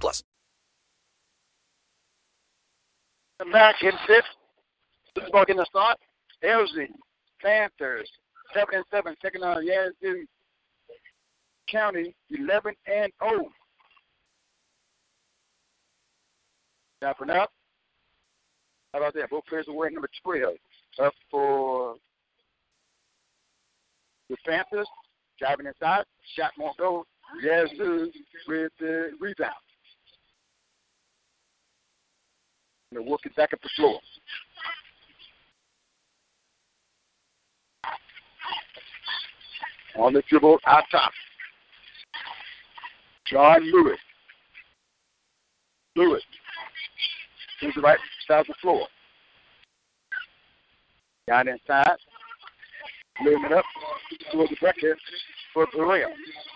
plus. Back in fifth. Getting a start. LZ, Panthers, seven and seven. Second on Yazoo County, eleven and zero. Snapping up. How about that? Both players are wearing number twelve. Up for the Panthers. Driving inside. Shot won't go. Yazoo with the rebound. And work it back up the floor. On the dribble, out top. John Lewis. Lewis. The right side the floor. Down inside. Moving up towards the bracket for Perea. He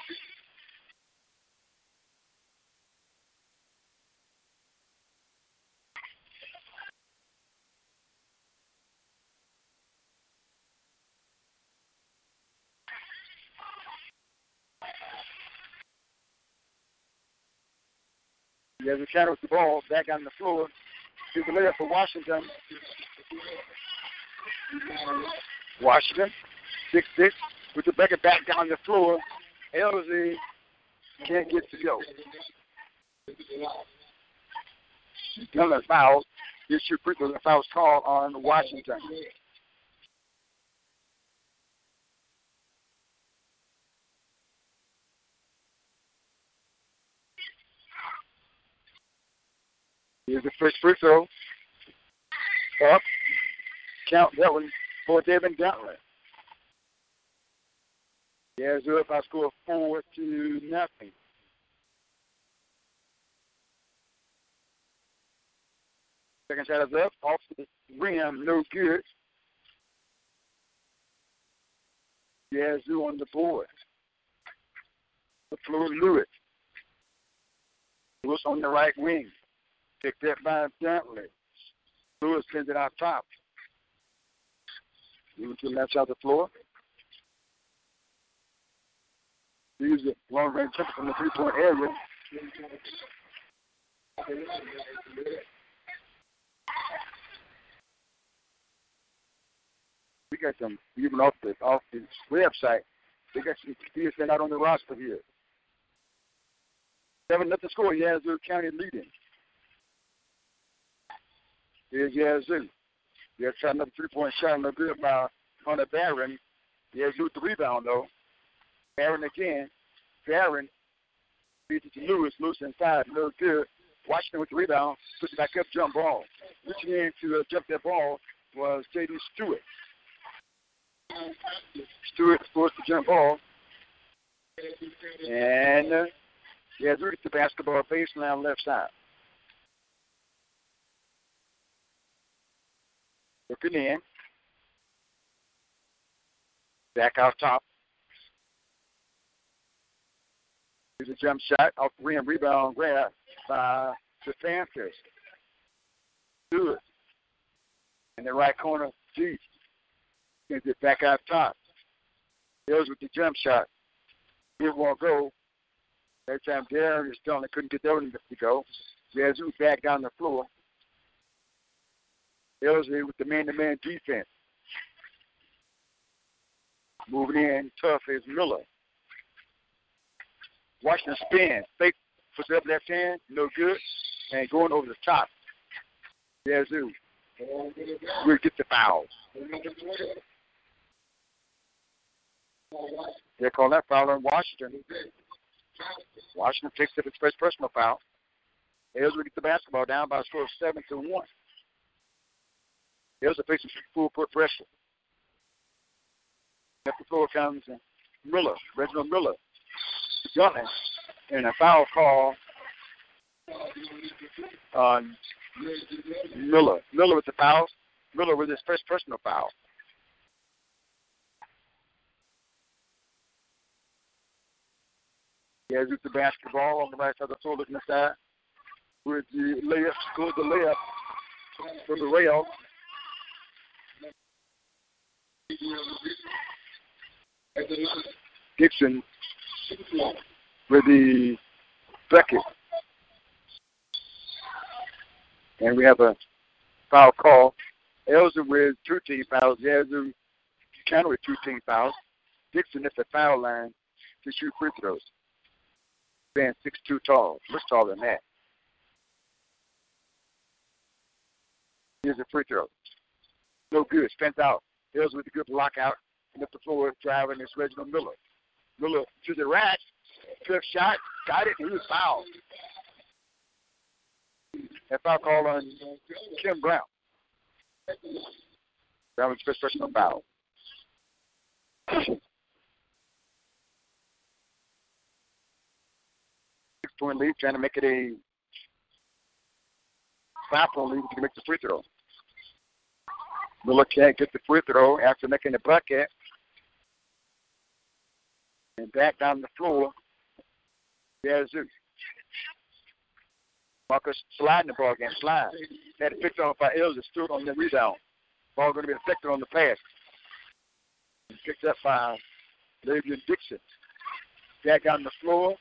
has a shadow with the ball back on the floor. Here's the layup for Washington. Washington, 6 6, with the bucket back down the floor. LZ can't get to go. The fouls. This should the fouls call on Washington. Here's the first free throw. Up. Count that one for David Gauntlet. Yazoo up by score four to nothing. Second shot is up, off the rim, no good. Yazoo on the board. The floor Lewis. Lewis on the right wing. Picked that by Bentley. Lewis sends it out top. Moving to the side of the floor. Use it. Long range jumper from the three point area. We got some even off the off the website. They got some players sent out on the roster here. Seven nothing score. Yazoo County leading. Here's Yazoo. They're trying another three point shot, no good by Hunter Barron. Yazoo with the rebound though. Barron again. Barron beats it to Lewis. Lewis inside, no good. Washington with the rebound, puts it back up, jump ball. Reaching in to uh, jump that ball was J.D. Stewart. Stewart forced the jump ball. And uh, Yazoo gets the basketball baseline left side. Looking in. Back out top. Here's a jump shot off the rim, rebound grab by the Panthers. Good. In the right corner, G. Gets it back out top. Hills with the jump shot. It won't go. That time Darren is done. They couldn't get that one to go. Yazoo back down the floor. Ellsbury with the man-to-man defense. Moving in tough is Miller. Washington spin. Fake puts up left hand, no good. And going over the top. Yazoo. We'll get the foul. They're calling that foul on Washington. Washington takes up its first personal foul. Ellsbury gets the basketball down by a score of 7 to 1. He also facing full court pressure. After the comes Miller, Reginald Miller, Gunner, and a foul call on Miller. Miller with the foul. Miller with his first personal foul. Yeah, with the basketball on the right side of the floor, looking inside. With the layup, scores the layup from the rail. Dixon with the bucket. And we have a foul call. Elza with two team fouls. Yazoo counter with two team fouls. Dixon at the foul line to shoot free throws. Being six two tall, much taller than that. Here's a free throw. No good. Spent out. Hills with a good lockout. And up the floor driving is Reginald Miller. Miller to the rack. Took shot. Got it. and He was fouled. That foul call on Kim Brown. That was first personal foul. Six point lead, trying to make it a five point lead to make the free throw. Miller can't get the free throw after making the bucket. And back down the floor, Yazoo. Marcus sliding the ball again, slide. Had it picked off by Elza, stood on the rebound. Ball going to be affected on the pass. Picked up by Lavian Dixon. Back on the floor.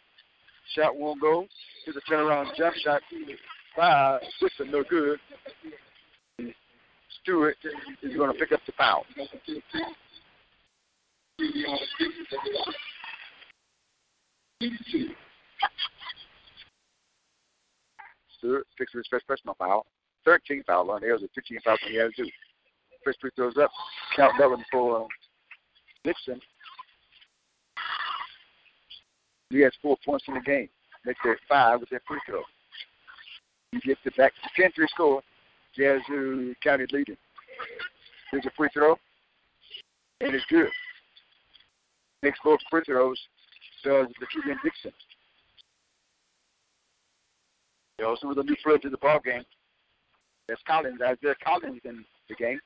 Shot won't go. Here's a turnaround jump shot by Dixon, no good. Stewart is going to pick up the foul. Stewart picks his first personal foul. 13 foul on Elza, 15 fouls on Yazoo. First free throws up. Count that for Dixon. He has four points in the game. Makes it five with that free throw. He gets it back to 10 3 score. Yazoo County leading. Here's a free throw. It's good. Makes both free throws. Does the Keegan Dixon. He also with a new player to the ball game. That's Collins. Isaiah Collins in the game.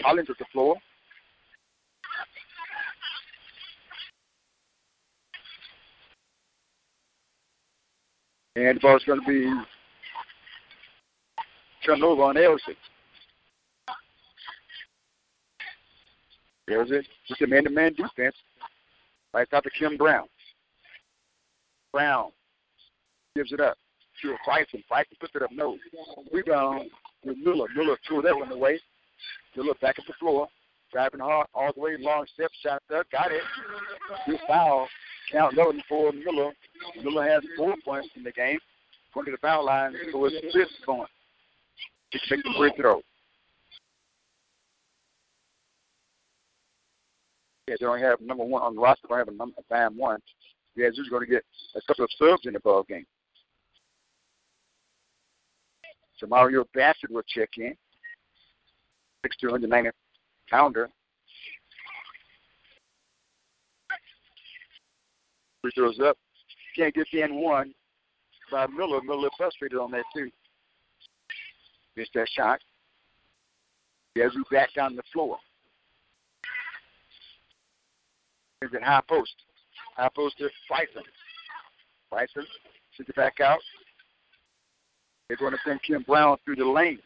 Collins at the floor. And the ball's going to be turned over on Elsie. There's it. Just a man-to-man defense. Right out to Kim Brown. Brown gives it up to Bryson. Bryson puts it up. No. Rebound um, with Miller. Miller threw that one away. Miller back at the floor. Driving hard all the way. Long step. Shot up. Got it. Good foul. Count loading for Miller. Miller has four points in the game. Going to the foul line for his fifth point. To make the free throw. Yeah, they only have number one on the roster. They have a number bam one. Yeah, just going to get a couple of subs in the ball game. So Mario Bassett will check in. 6'290 pounder. Free throws up. Can't get the N one by Miller. Miller frustrated on that too. Missed that shot. Yazoo back down the floor. Is it high post? High post to Bryson. Bryson sends it back out. They're going to send Kim Brown through the lane.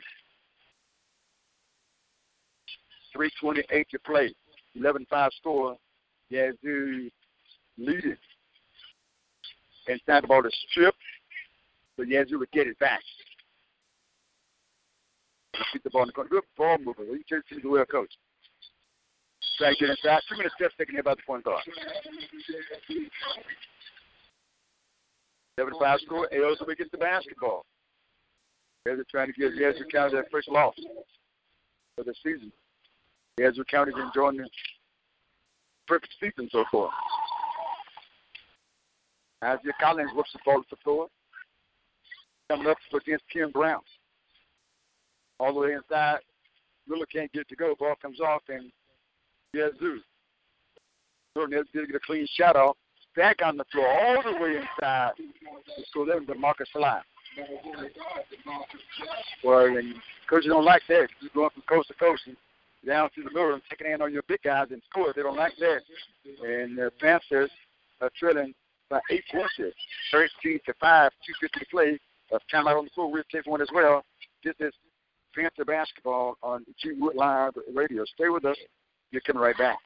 3.28 to play. 11-5 score. Yazoo leading. Inside the ball to strip, but Yazoo would get it back. Keep the ball in the corner. Good ball mover. You turn to the well coach. Try to get inside. Two minutes taken here by the point guard. 7-5 score. Aosa gets the basketball. They're trying to give Yazoo County their first loss for the season. Yazoo County's enjoying the perfect season so far. Isaiah Collins whips the ball to the floor. Coming up against Kim Brown. All the way inside. Miller can't get to go. Ball comes off and Yazoo. Jordan did get a clean shot off. back on the floor, all the way inside. So then the Marcus Slime. Well, and coaches don't like that. You're going from coast to coast and down to the middle and taking in on your big guys and score. They don't like that. And the Panthers are trailing by eight points here. 13 to 5, 250 play. Uh, timeout on the floor. We'll take one as well. This is Panther basketball on G Live Radio. Stay with us. You're coming right back.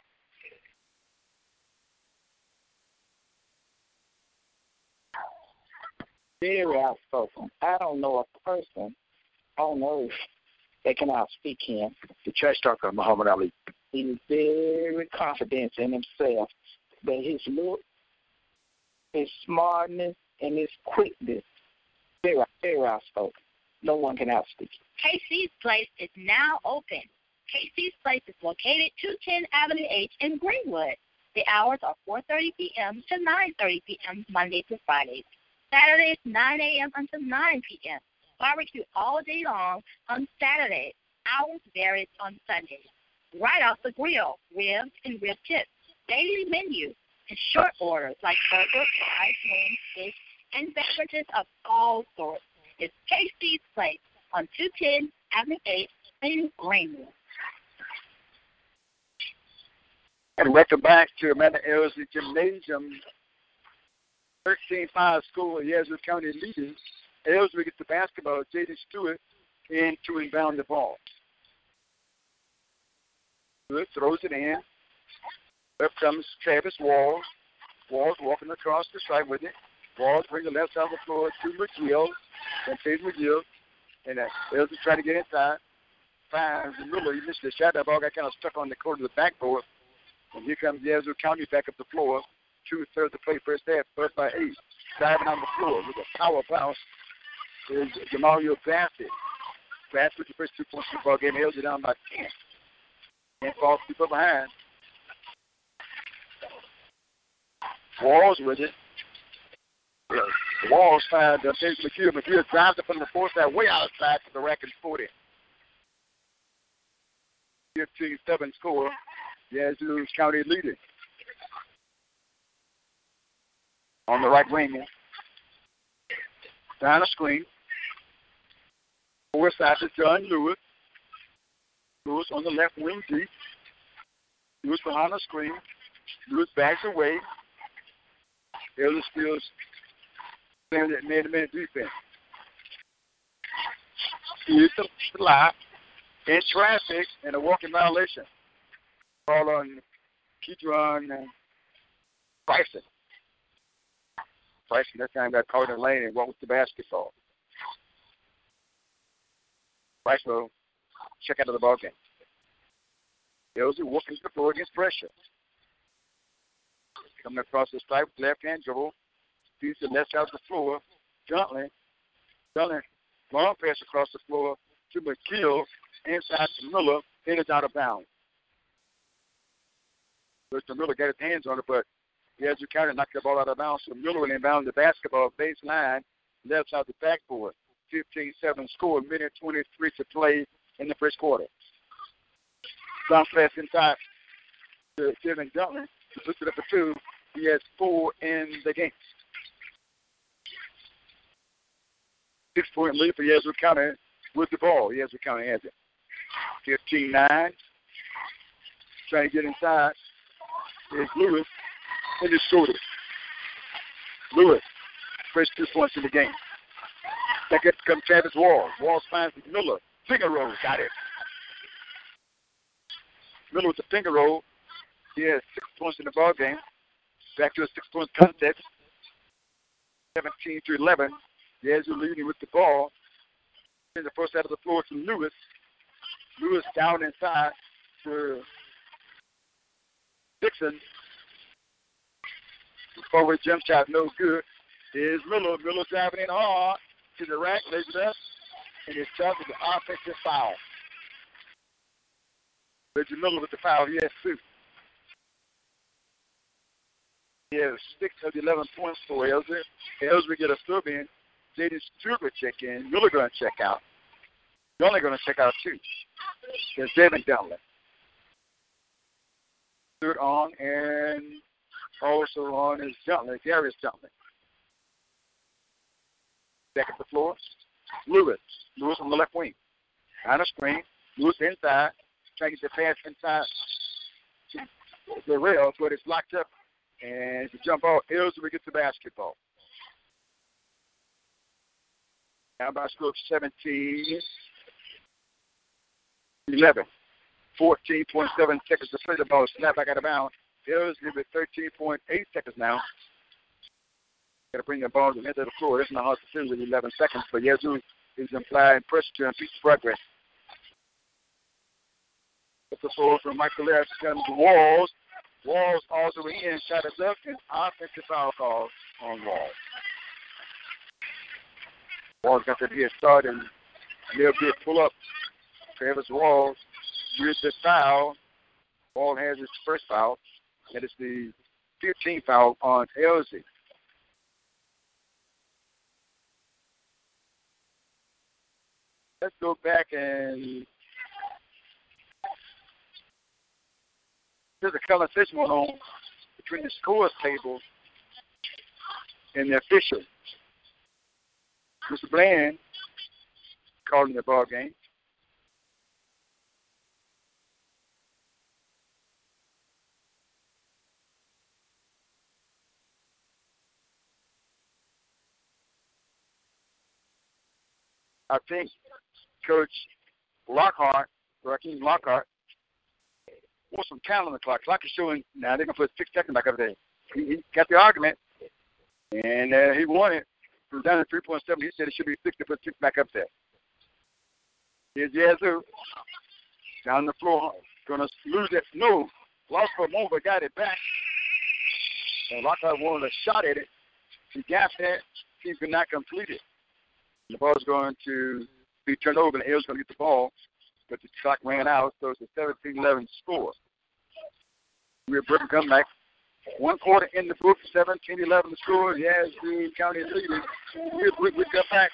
very outspoken. I don't know a person on earth that can outspeak him. The trash talker, Muhammad Ali. He's very confident in himself, but his look, his smartness, and his quickness, very, very outspoken. No one can outspeak. KC's Place is now open. KC's Place is located 210 Avenue H in Greenwood. The hours are 4.30 p.m. to 9.30 p.m. Monday through Fridays. Saturdays 9 a.m. until 9 p.m. Barbecue all day long on Saturdays. Hours varies on Sundays. Right off the grill, ribs and rib tips. Daily menu and short orders like burgers, fries, wings, fish, and beverages of all sorts. It's KC's Place on 210 Avenue 8 in Greenwood. And welcome back to Amanda Elzy Gymnasium 13-5 score, Yazoo County leading. Ellsworth gets the basketball. Jaden Stewart in to inbound the ball. Stewart throws it in. Up comes Travis Walls. Walls walking across the side with it. Walls bring the left side of the floor to McGill. And Chase McGill. And uh, Ellsworth trying to get inside. Finds Miller. He missed the shot. That ball got kind of stuck on the corner of the backboard. And here comes Yazoo County back up the floor two thirds of play first half, first by eight. Diving on the floor with a power bounce is Jamario Bassett. Bassett with the first two points of the ball game, held down by 10. And falls people behind. Walls with it. Walls find uh, James McHugh. McHugh drives it from the fourth side, way outside to the and 40. 15-7 score. Yazoo County leading. on the right wing. Down the screen. Four side to John Lewis. Lewis on the left wing deep. Lewis behind the screen. Lewis backs away. Ellis Fields playing that man-to-man defense. Here's the lie in traffic and a walking violation. Call on Kedron Bryson. Bryson that time got caught in the lane and went with the basketball. Bryson will check out of the ball game. Josie working the floor against pressure. Coming across the stripe, left hand dribble. Left side of the floor. Juntley. Juntley. Long pass across the floor to McGill. Inside to Miller. Headed out of bounds. Mr. Miller got his hands on it, but Yazoo County knock the ball out of bounds. So Miller will inbound the basketball baseline, left side the backboard. 15-7 score, minute 23 to play in the first quarter. Bounce pass inside to Kevin Duntley. He puts it up for two. He has four in the game. Six point lead for Yazoo County with the ball. Yazoo County has it. 15 9. Trying to get inside is Lewis and scored it. Lewis, first two points in the game. Second comes Travis Walls. Walls finds Miller. Finger roll, got it. Miller with the finger roll. He has six points in the ball game. Back to a six-point contest. 17 to 11. Yazoo leading with the ball. In the first side of the floor to Lewis. Lewis down inside for Dixon. The forward jump shot, no good. Is Miller. Miller driving in hard to the rack, lays it up, and it's charged with the offensive foul. Reggie Miller with the foul. He has two. He has six of the 11 points for Ellsworth. Ellsworth get a sub in. Stewart check in. Miller going to check out. You're only going to check out two. There's Devin Dunlap. Stewart on and Also on is Duntley, Darius Duntley. Back at the floor. Lewis. Lewis on the left wing. On the screen. Lewis inside. Trying to get the pass inside the rails, but it's locked up. And the jump ball, Ellsworth get the basketball. By score of 17, 11. 14.7 seconds to play the ball. Snap back out of bounds. Ellsworth with 13.8 seconds now. Got to bring the ball to the end of the floor. It's not hard to do with 11 seconds, but Yazoo is implying pressure to impede progress. It's a foul from Michael Harris comes to Walls. Walls all the way in, shot is left, and offensive foul call on Walls. Walls got to be a start and little bit pull up. Travis Walls with the foul. Wall has his first foul. That is the 15th foul on LZ. Let's go back and there's a conversation going on between the scores table and the official. Mr. Bland calling the ball game. I think Coach Lockhart, Raheem Lockhart, want some count on the clock. Clock is showing now. They're gonna put six seconds back up there. He, he got the argument, and uh, he won it from down at three point seven. He said it should be six to put six back up there. Here's Yazoo down the floor, gonna lose it. No, lost for a moment, but got it back. And Lockhart wanted a shot at it. He got that. He could not complete it. The ball's going to be turned over, and Hale's going to get the ball, but the clock ran out, so it's a 17-11 score. We're breaking comeback. One quarter in the book, 17-11 score. Yes, the county is leading. We're, we, we got back.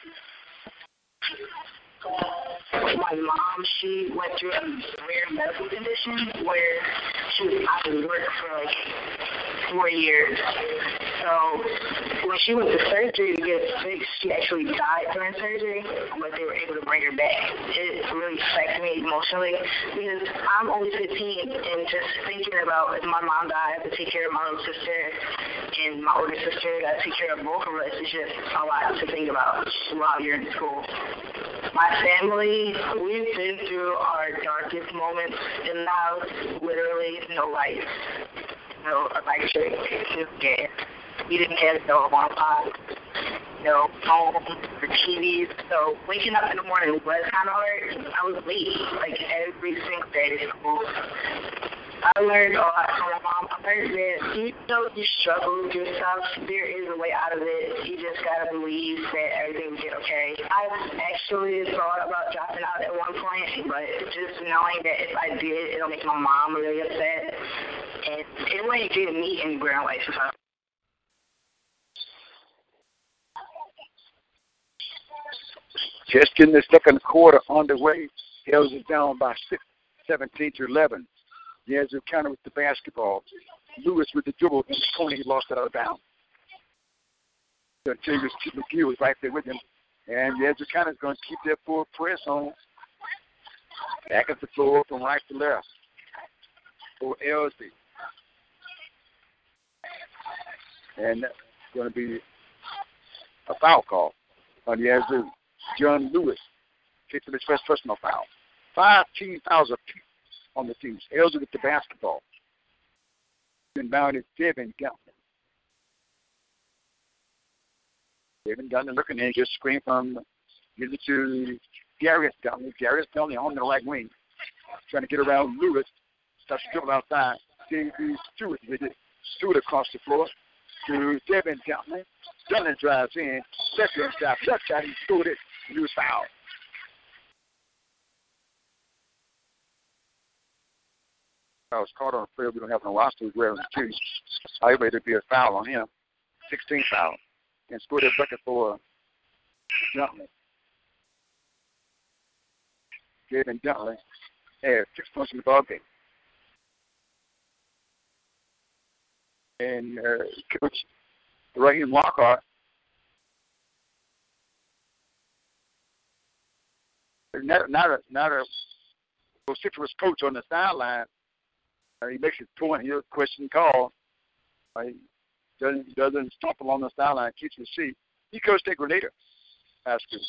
My mom, she went through a rare medical condition where she was out of work for like four years. So when she went to surgery to get fixed, she actually died during surgery, but they were able to bring her back. It really affected me emotionally because I'm only 15 and just thinking about if my mom died, I have to take care of my little sister and my older sister. I take care of both of us. It's just a lot to think about while you're in school. My family, we've been through our darkest moments, and now literally no life, no electric, no gas. We didn't have no Wi-Fi, no phone or TVs. So waking up in the morning was kind of hard. I was late, like every single day to school. I learned a lot from my mom. I learned that even though you struggle with your stuff, there is a way out of it. You just gotta believe that everything will get okay. I've actually thought about dropping out at one point, but just knowing that if I did, it'll make my mom really upset. And it wouldn't get me anywhere in life if I Just getting the second quarter underway. Hills is down by six, 17 to 11. Yazoo counter with the basketball. Lewis with the dribble the corner. He lost it out of bounds. Chambers McGee was right there with him. And Yazoo counter is going to keep their full press on. Back at the floor from right to left for LZ. And that's going to be a foul call on Yazoo. John Lewis kicked him his first personal foul. Five team fouls apiece on the teams. Elder with the basketball. Inbound is Devin Gunton. Devin Gunton looking in, just screen from, gives it to Darius Gunton. Darius Gunton on the right wing, trying to get around Lewis. Starts dribble outside. Davey Stewart with it. Stewart across the floor to Devin Gunton. Gunton drives in. Second shot, shot shot, he threw it. Lewis foul. I was caught on a field. We don't have no roster. We're the two. I made it be a foul on him. 16 foul. And scored a bucket for Duntley. Gavin Duntley had six points in the ball game. and uh, Coach Raheem Lockhart. Not, not a not a vociferous coach on the sideline. He makes his point. He'll question call. He doesn't doesn't stomp along the sideline, keeps his seat. He coached at Grenada High School,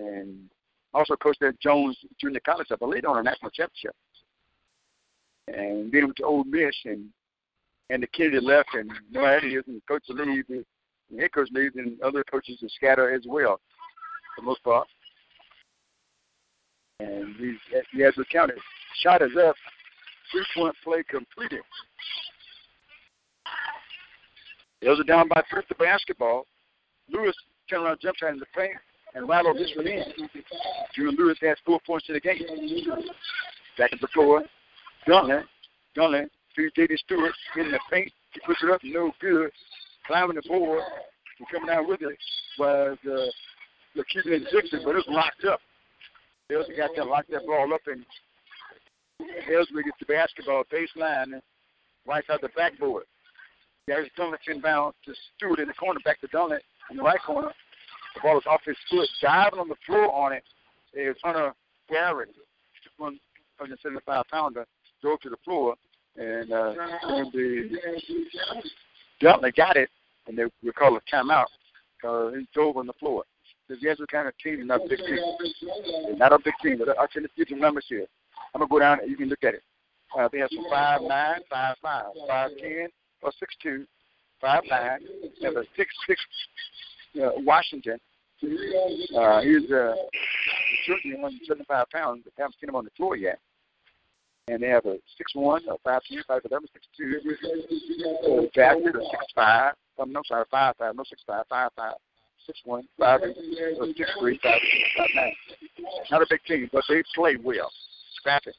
and also coached at Jones Junior College, I believe, on a national championship. And then went to Ole Miss, and and the that left, and no idea, and coach leaves, and the head coach leaves, and other coaches are scattered as well, for the most part. And he, he has counted. Shot is up. Three-point play completed. Those are down by three to basketball. Lewis turned around, jump shot in the paint, and rattled this one in. Junior Lewis has four points in the game. Back at the floor. Dunley. Dunley feeds J.D. Stewart in the paint. He puts it up, no good. Climbing the board. And coming down with it was uh, the it Dixon, but it's locked up. Ellsbury got that locked that ball up, and Ellsbury gets the basketball baseline right out the backboard. There's Dunlap inbound to Stewart in the corner, back to Dunlap in the right corner. The ball is off his foot, diving on the floor on it is Hunter Garrett, one of the 75 pounder, drove to the floor, and uh, and the Dunlap got it, and they we call a timeout because he drove on the floor. The Yazoo County team not a big team. They're not a big team, but I'll tell you some numbers here. I'm gonna go down and you can look at it. Uh, they have some five nine, five five, five ten, or six two, five nine. They have a six six uh, Washington. Uh, he's uh, certainly 175 pounds, but I haven't seen him on the floor yet. And they have a six one, a five two, five eleven, six two, uh, Jackson, a six five. Um, no, sorry, five five, no six five, five five six one, five eight, or six three, five six, five nine. Not a big team, but they play well. Scrappy.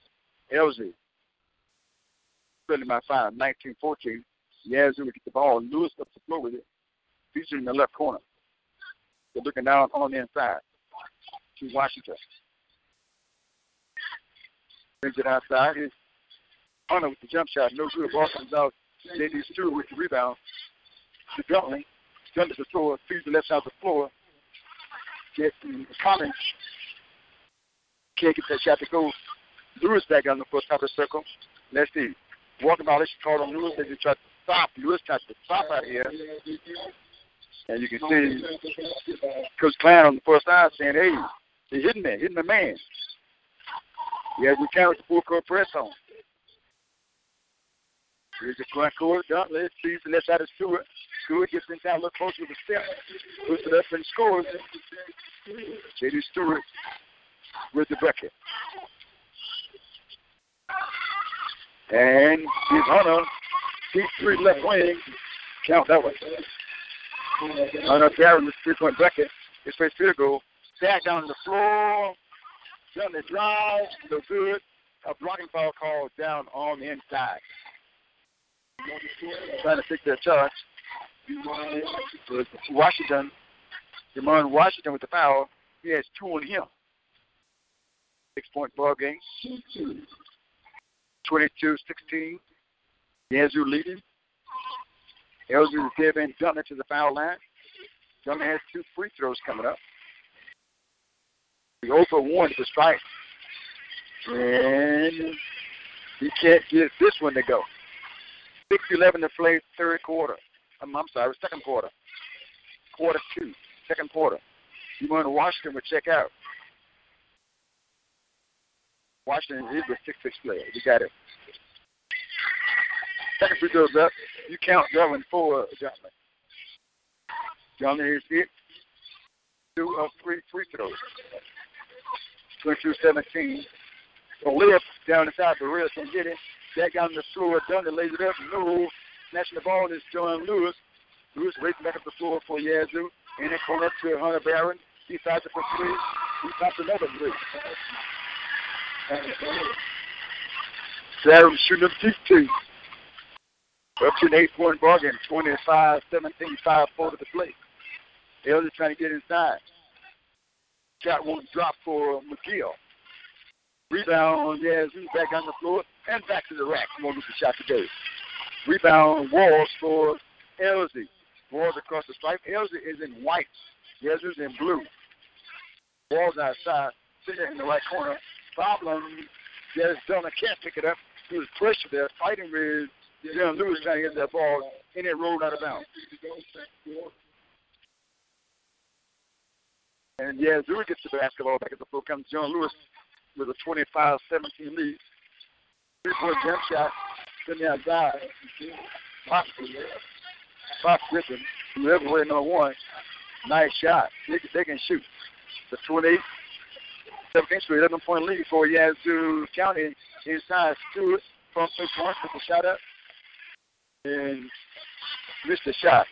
LZ. Really my five, 19 14. Yazoo would get the ball. Lewis up the floor with it. He's in the left corner. They're looking down on the inside to Washington. Brings it outside. He's Hunter with the jump shot. No good. Ball comes out. J.D. Stewart with the rebound. To Dunley under the floor, feeds the left side of the floor. Get Collins. Can't get that shot to go. Lewis back on the first top of the circle. Let's see. Walking by this on Lewis. They just tried to stop. Lewis tried to stop out here. And you can see Coach Klein on the first side saying, hey, they're hitting me, hitting the man. Yeah, we carry the full court press on. Here's the front court. Sees the left side of Stewart. Stewart gets inside, a little closer with the step, puts it up and scores. J.D. Stewart with the bucket. And he's Hunter. Deep three left wing. Count that one. Hunter Barron with three-point bucket. His first field goal. Back down the floor. Done the drive. No good. A blocking foul call down on the inside. Trying to fix that charge. Washington, Demond Washington with the foul. He has two on him. Six point ball game. 22 16. Yazoo leading. Elgin Devin Dunley to the foul line. Dunley has two free throws coming up. The over one to strike. And he can't get this one to go. 6 11 to play, third quarter. I'm, I'm sorry, second quarter. Quarter two, second quarter. You want to Washington would check out. Washington is a six-six player. You got it. Second free throws up. You count Darwin for uh, Johnson. Johnson is it. Two of three free throws. 22-17. So layup down the wrist and get it. Back on the floor. Duncan lays it up. No. Snatching the ball is John Lewis. Lewis racing back up the floor for Yazoo. And then corner to Hunter Barron. He fires it for three. He pops another three. Barron shooting up deep two. Up to an eight-point ball game. 25 17, 5 4 to the plate. Elder trying to get inside. Shot won't drop for McGill. Rebound, Yazoo back on the floor and back to the rack. Won't get the shot today. Rebound Walls for Elsie. Walls across the stripe. Elsie is in white. Yazoo's in blue. Walls outside. Sitting in the right corner. Problem. Yes, Donna can't pick it up. He was pressure there, fighting with John Lewis trying to get that ball, and it rolled out of bounds. And yeah, Yazoo gets the basketball back at the floor. Comes John Lewis with a 25-17 lead. Three-point jump shot. Then the outside. Pop, Pop Griffin, way number one. Nice shot. They, they can shoot. The 28, 17 Street, 11 point lead for Yazoo County inside Stewart from three points with the shot up and missed the shot.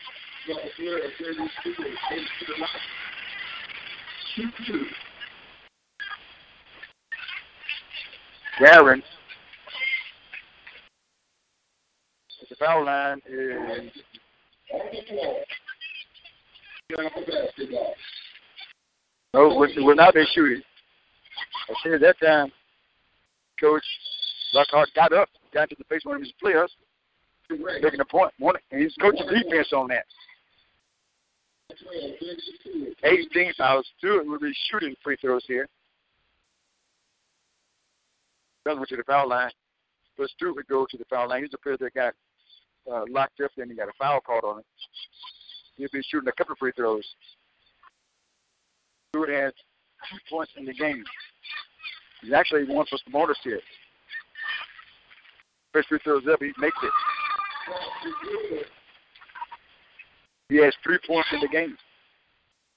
Garen at the foul line is no, we're, not been shooting. I said at that time, Coach Lockhart got up, got to the face one of his players, making a point, and he's coaching defense on that. 18 fouls. Stewart will be shooting free throws here. Doesn't went to the foul line, but Stewart would go to the foul line. He's a player that got uh, locked up, then he got a foul called on him. He'll be shooting a couple of free throws. Stewart has two points in the game. He's actually one for bonus here. First free throws up, he makes it. He has three points in the game.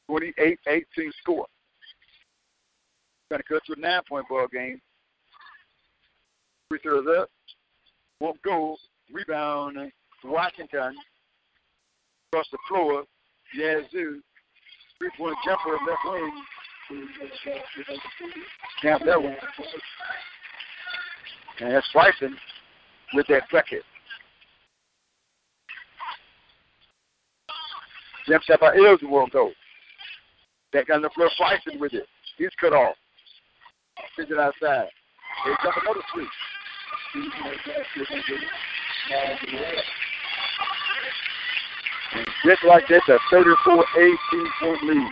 28-18 score. Going to cut to a nine-point ball game. Free throws up. Won't go. Rebound. Washington. Across the floor. Yazoo. Three-point jumper left wing. Count that one. And that's Bryson with that. Jump shot by Ills won't go. Back on the floor, Bryson with it. He's cut off. Sends it outside. They jump another. And just like that, a 34-18 point lead.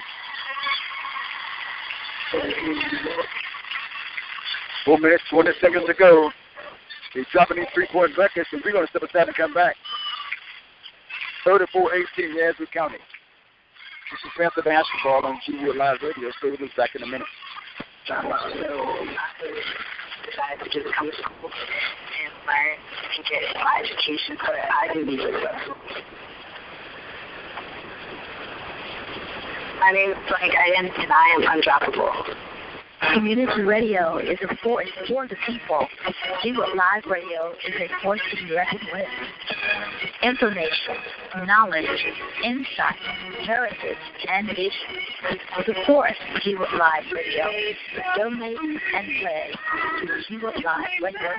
Four minutes, 20 seconds to go. He's dropping these three-point buckets, and we're going to step aside and come back. 34-18, Yazoo County. This is Panther Basketball on GU Live Radio. Stay with us back in a minute. decided to come to school and learn and get my education so that I can be successful. My name is Frank Ian, and I am undroppable. Community radio is a force for the people. Zero Live Radio is a force to be reckoned with. Information, knowledge, insight, heritage, and vision. Support Zero Live Radio. Donate and pledge to Zero Live Radio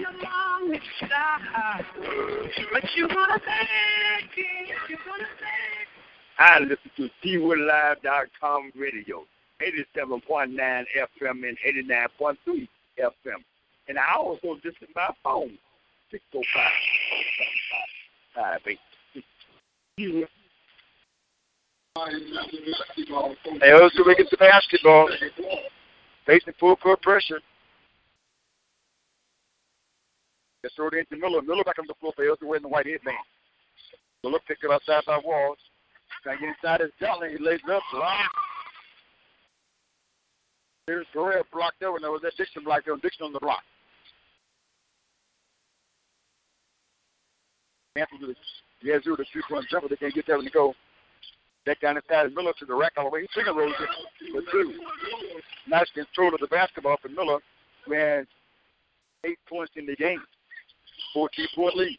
Network. I listen to TWoodLive.com radio, 87.9 FM and 89.3 FM. And I also listen by phone, 605 They also make it to basketball. Facing full court pressure. They throw it into Miller. Miller back on the floor for Elsie wearing the white headband. Miller picked it outside by Walls. To get inside his belly. He lays it up. Block. Here's Correa blocked over. Was that Dixon blocked over. Dixon on the block. Mantle to the Yazoo, the three-point jumper. They can't get that one they go. Back down inside Miller to the rack all the way. He finger rolls it for two. Nice control of the basketball for Miller, who has eight points in the game. 14 point lead.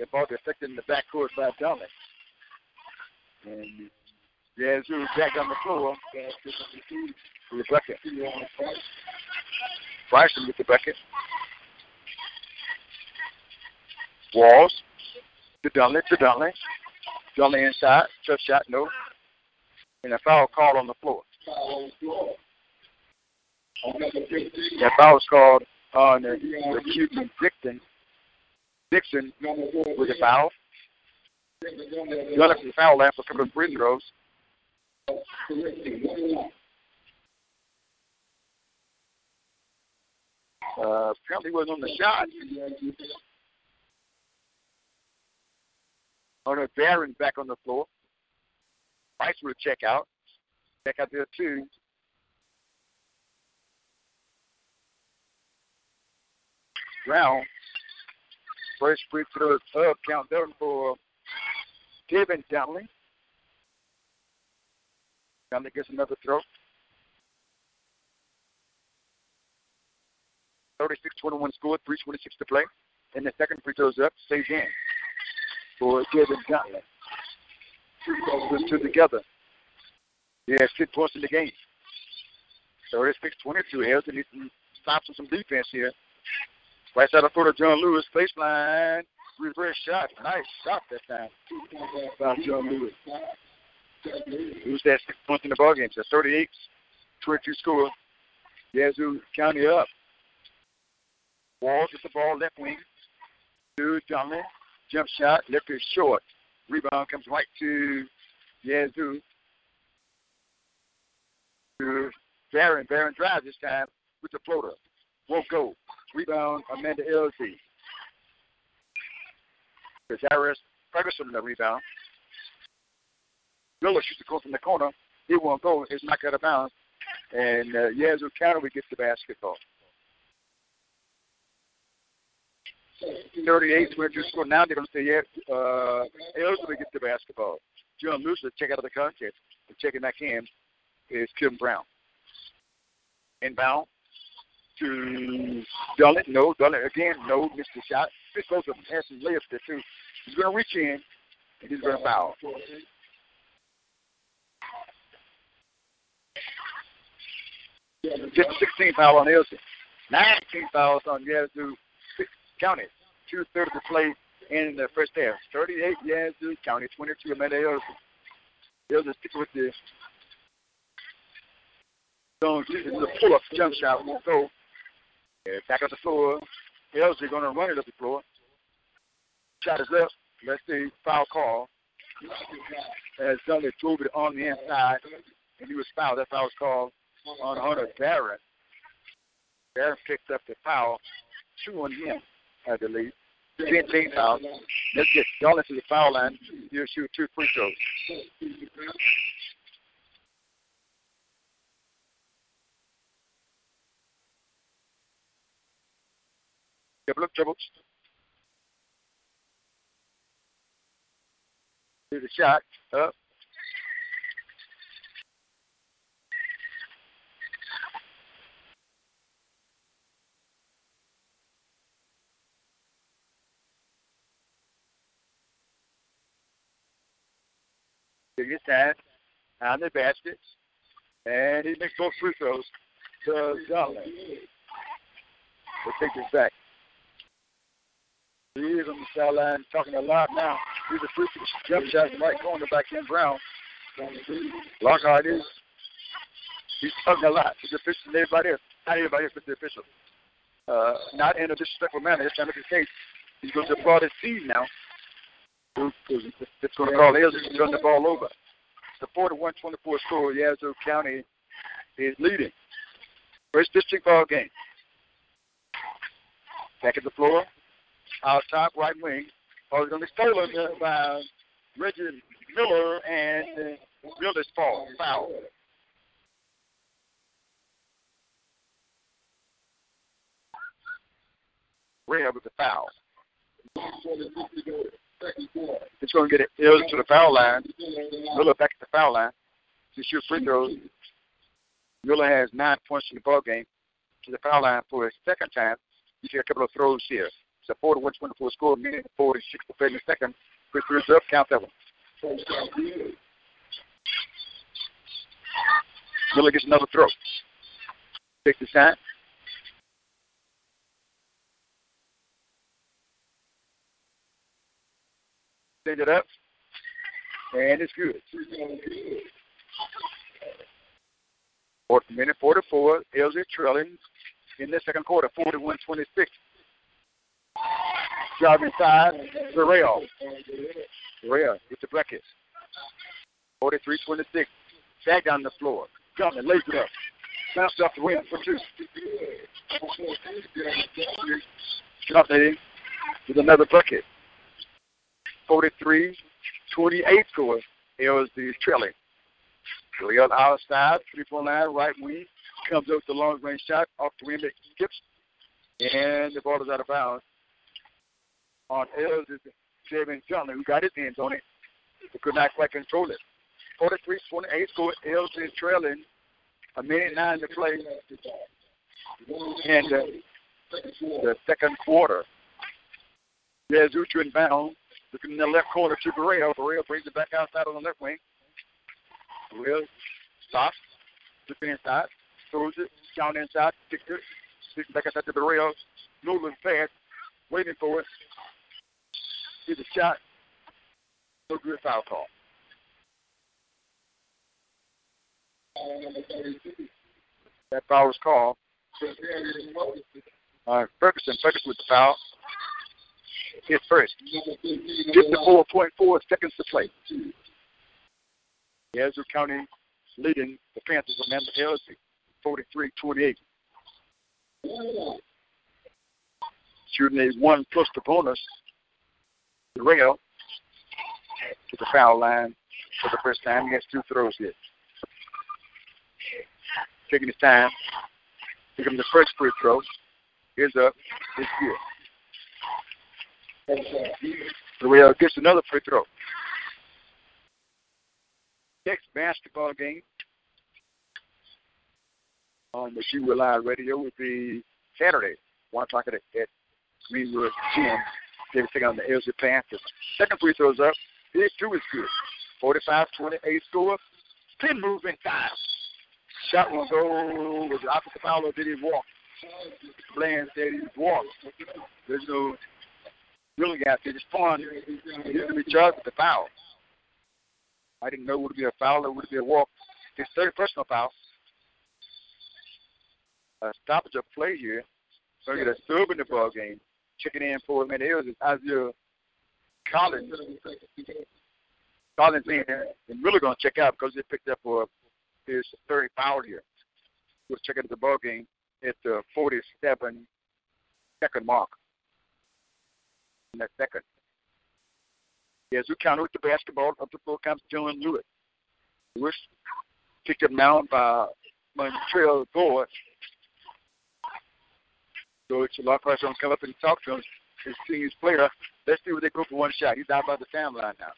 The ball deflected in the backcourt by Dolly. And Yazoo back on the floor. For the bucket. Bryson with the bucket. Walls to Dunley, to Dunley. Dunley inside, tough shot, no. And a foul called on the floor. That foul was called on the, the Cuban Dixon Dixon with a foul. From the foul for a couple of free throws. Uh, apparently wasn't on the shot. Hunter Barron back on the floor. Price will check out. Check out there too. Brown. First free throw up, count down for uh, Kevin Donnelly. Donnelly gets another throw. 36-21 score, 3.26 to play. And the second free throw's up, stays in for Kevin Donnelly. Those two together. He has six points in the game. 36-22. Harrison needs stops stop some defense here. Right side of of John Lewis, baseline, reverse shot. Nice shot that time by John Lewis. Who's that six points in the ball game? So 38, 22 score. Yazoo County up. Walls with the ball, left wing. To Johnley. Jump shot, left is short. Rebound comes right to Yazoo. To Barron. Barron drives this time with the floater. Won't go. Rebound, Amanda Elzy. Harris Ferguson in the rebound. Miller shoots the goal from the corner. He won't go. It's not out of bounds. And uh, Yazoo County gets the basketball. 38 22 score. Now they're going to say, yeah, uh, Ellsworth gets the basketball. John Lewis, check out of the contest. Checking back in is Kim Brown. Inbound to Dullen. No, Dullen again. No, missed the shot. This goes up some layups there too. He's going to reach in and he's going to foul. Get 16 foul on Elzy. 19 fouls on Yazoo County. Two thirds of the play in the first half. 38 Yazoo County, 22 Amanda Elzy. Elzy stick with this. So this is a pull-up jump shot. Won't go. Back up the floor. Elzy going to run it up the floor. Shot is left. Let's see. Foul call. As Dudley drove it on the inside, and he was fouled. That foul was called on Hunter Barron. Barron picked up the foul. Two on him, I believe. 15 fouls. Let's get Dudley to the foul line. You'll shoot two free throws. Up, double. Do the shot. Up. Biggest hand on the basket. And he makes both free throws to Donnelly. We'll take this back. He is on the sideline talking a lot now. He's a free jump shot right corner back in Brown. Lockhart is he's talking a lot. He's official and everybody else. Not everybody else, but the official. Uh, not in a disrespectful manner. It's not the case. He's going to applaud his team now. It's going to call Elgin to turn the ball over. The 41-24 score, Yazoo County is leading. First district ball game. Back at the floor. Our top right wing. Oh, going to be stolen by Reggie Miller and Miller's fall. Foul. Rehab with the foul. It's going to get it to the foul line. Miller back at the foul line to shoot free throws. Miller has nine points in the ball game to the foul line for his second time. You see a couple of throws here. It's a 41 24 score, minute 46 to play in the second. Throws up, count that one. Miller gets another throw. Takes the shot. Send it up. And it's good. Fourth minute 44. Elzy trailing in the second quarter, 41 26. Drive inside. Burrell. Burrell with the brackets. 43-26. Back down the floor. Coming, lays it up. Bounce off the wing for two. Company with another bucket. 43-28 score. LSD is trailing. Real outside, three-point line, right wing. Comes up with the long range shot off the wing. It skips. And the ball is out of bounds. On Els is Javen Johnson, who got his hands on it, but could not quite control it. 43-28 score. Els is trailing. A minute nine to play. And uh, the second quarter. There's Uchu inbound. Looking in the left corner to Barreo. Barreo brings it back outside on the left wing. Barreo stops. Looking inside. Throws it. Down inside. Kicks it. Sticks back outside to Barreo. Moving fast. Waiting for it. Here's a shot. No good foul call. That foul was called. Uh, Ferguson, Ferguson with the foul. His first. 54.4 seconds to play. Yazoo County leading the Panthers of Memphis LSU 43-28. Shooting a one plus the bonus. The rail to the foul line for the first time. He has two throws here. Taking his time. Taking him the first free throw. Here's up. It's good. The rail gets another free throw. Next basketball game on the She Live Radio would be Saturday, 1 o'clock at, at Greenwood Gym. Take on the LSU Panthers. Second free throws up. His two is good. 45 28 score. Pin move inside. Shot will go. Was it opposite foul or did he walk? Bland said he walked. There's no really there. Just fun. He used to be charged with the foul. I didn't know would it be a foul or would it be a walk. His third personal foul. A stoppage of play here. So get a sub in the ball game. Checking in for him, and it was Isaiah Collins. Collins in here and really going to check out because he picked up uh, for his third foul here. He was checking the ball game at the 47 second mark. In that second. Yes, we counted with the basketball up the floor comes Dylan Lewis. Lewis picked up now by Montreal Gore. So it's a lot of pressure on come up and talk to him. His senior player. Let's see what they go for one shot. He's out by the timeline now.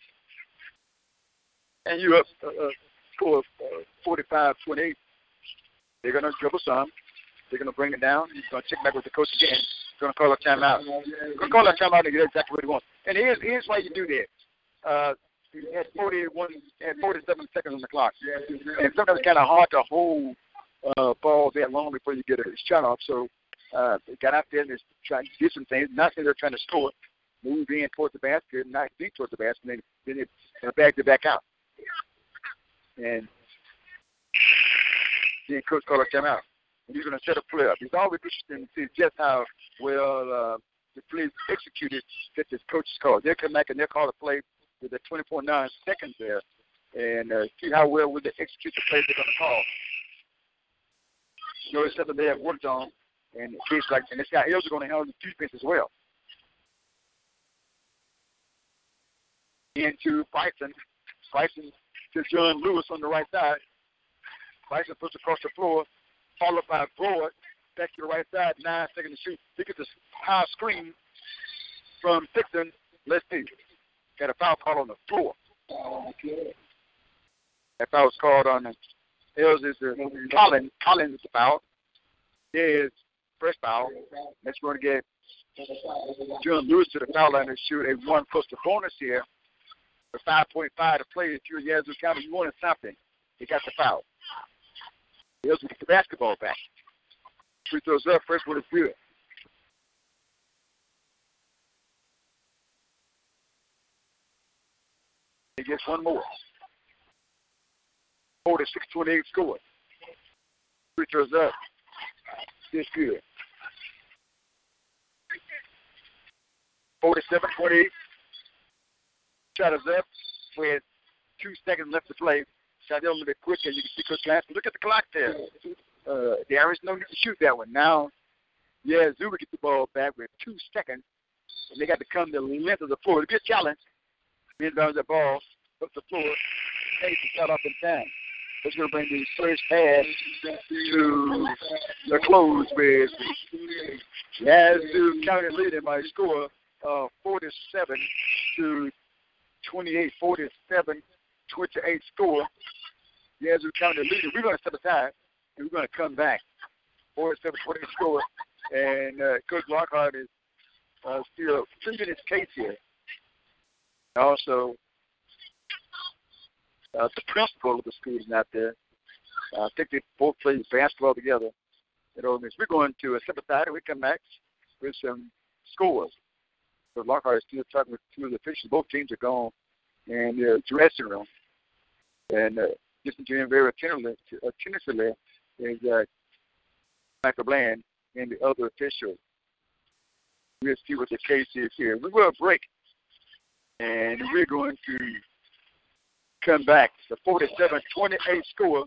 And you up uh, uh, score uh, 45 28. They're going to dribble some. They're going to bring it down. He's going to check back with the coach again. He's going to call a timeout. He's going to call a timeout and get exactly what he wants. And here's, here's why you do that. Uh, he had 41, had 47 seconds on the clock. And sometimes it's kind of hard to hold uh, balls that long before you get a shot off. So uh, got out there and they're trying to do some things. Not that they're trying to score, move in towards the basket, not deep towards the basket, and then, uh, bagged it back out. And then coach called a timeout. And he's going to set a play up. He's always interested to see just how well uh, the play executed that this coach is called. They'll come back and they'll call the play with the 20.9 seconds there and uh, see how well will they execute the play they're going to call. You know, it's something they have worked on, and it's like, and this guy Hills are going to handle the defense as well. Into Bison. Bison to John Lewis on the right side. Bison puts across the floor, followed by Boyd. Back to the right side, nine seconds to shoot. He gets a high screen from Dixon. Let's see. Got a foul call on the floor. That foul was called on the is the Collins. Collins is the foul. There is first foul. We're going to get John Lewis to the foul line and shoot a one the bonus here. For 5.5 to play if you're Yazoo County, you wanted something. He got the foul. Hills with the basketball back. Free throws up. First one is good. He gets one more. 46 28 score. Free throws up. It's good. 47 28. Shot is up with two seconds left to play. Shot a little bit quicker. You can see Coach Lance. Look at the clock there. Uh, is no need to shoot that one. Now, yeah, Zuber gets the ball back with two seconds. And they got to come the length of the floor. It'll be a challenge. Inbounds the ball up the floor. Takes the shot off in time. That's going to bring the first pass to the close with Yazoo County leading by a score of 47 to 28, 47, 28 score. Yazoo County leading. We're going to step aside and we're going to come back. 47 28 score. And uh, Coach Lockhart is uh, still pleading his case here. Also, uh, the principal of the school is not there. Uh, I think they both play basketball together Ole Miss. We're going to a sympathize and we come back with some scores. But Lockhart is still talking with two of the officials. Both teams are gone in their dressing room. And uh, listening to him very attentively, attentively is uh, Michael Bland and the other officials. We'll see what the case is here. We will break, and we're going to come back. The 47 28 score.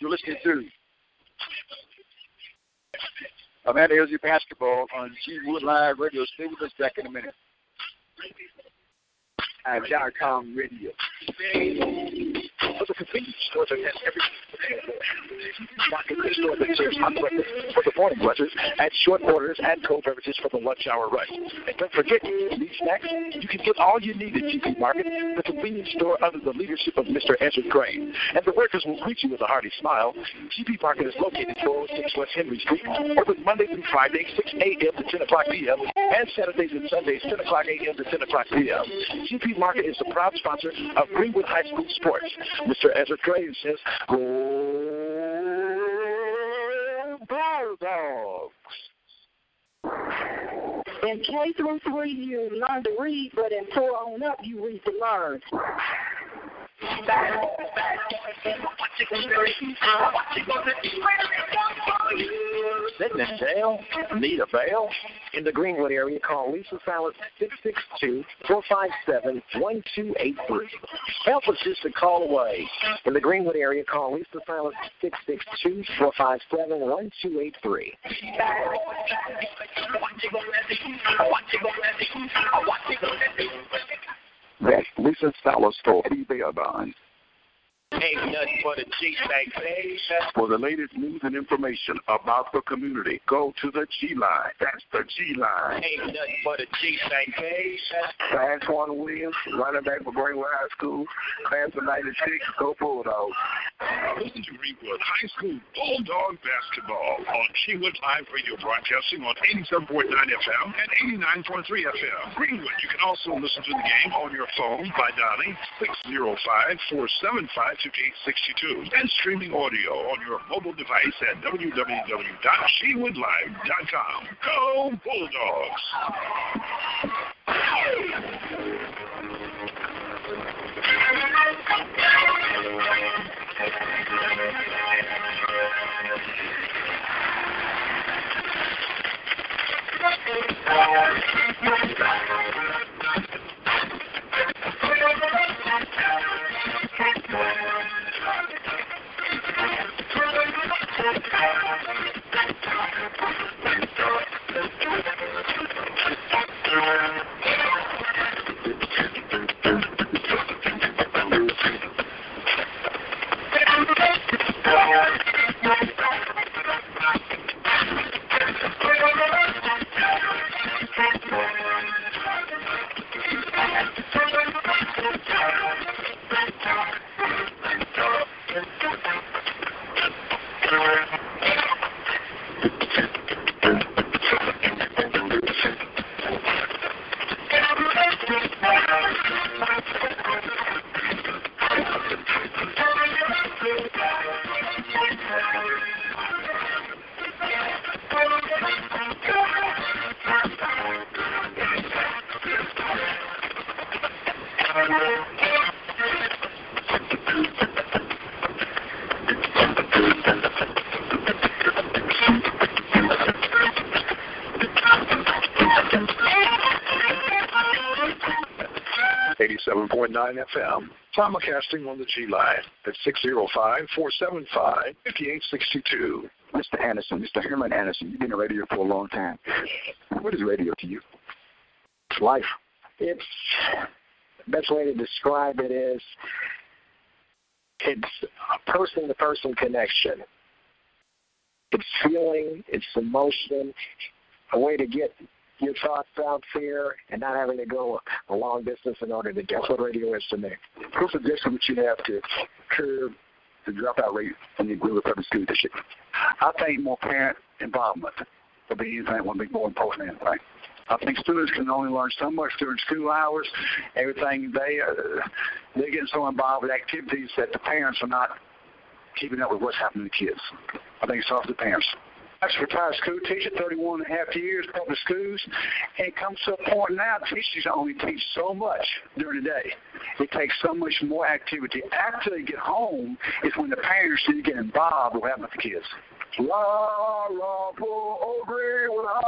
You're listening to Amanda Elzy basketball on G Wood Live Radio. Stay with us back in a minute. At Dot-com Radio. For the convenience store that has everything. Market store that serves hot breakfast for the morning rushers and short orders and cold beverages for the lunch hour rush. And don't forget, these snacks, you can get all you need at GP Market, the convenience store under the leadership of Mr. Ezra Crane. And the workers will greet you with a hearty smile. GP Market is located 406 West Henry Street, open Monday through Friday, 6 a.m. to 10 o'clock p.m., and Saturdays and Sundays, 10 o'clock a.m. to 10 o'clock p.m. GP Market is the proud sponsor of Greenwood High School Sports. Mr. Ezra Crane says, Go Bulldogs! In K through three, you learn to read, but in four on up, you read to learn. Sitting in jail? Need a bail? In the Greenwood area, call Lisa Salas 662-457-1283. Help is just a call away. In the Greenwood area, call Lisa Salas 662-457-1283. That's Lisa Salas for Eddie Beardon. Ain't nothing but a G-Bag. For the latest news and information about the community, go to the G Line. That's the G Line. Ain't nothing but a G-Bag. Antoine Williams, running back for Greenwood High School, class of 96, go Bulldogs. Listen to Greenwood High School Bulldog Basketball on Greenwood Live Radio Broadcasting on 87.9 FM and 89.3 FM. Greenwood, you can also listen to the game on your phone by dialing 5862, and streaming audio on your mobile device at www.gwoodlive.com. Go Bulldogs! Thank you. Thank you. 87.9 FM. Simulcasting on the G line at 605-475-5862. Mr. Anderson, Mr. Herman Anderson, you've been in radio for a long time. What is radio to you? It's life. It's best way to describe it is it's a person to person connection. It's feeling, it's emotion, a way to get your thoughts out there and not having to go a long distance in order to get what radio is to me. What suggestion would you have to curb the dropout rate in the Greenwood Public School District? I think more parent involvement would be anything would be more important than anything. I think students can only learn so much during school hours. Everything they uh, they're getting so involved with activities that the parents are not keeping up with what's happening to kids. I think it's off the parents. Was retired school teacher, 31 and a half years, public schools, and comes to a point now, teachers only teach so much during the day. It takes so much more activity. After they get home is when the parents need to get involved with happens to kids. La la po agree when I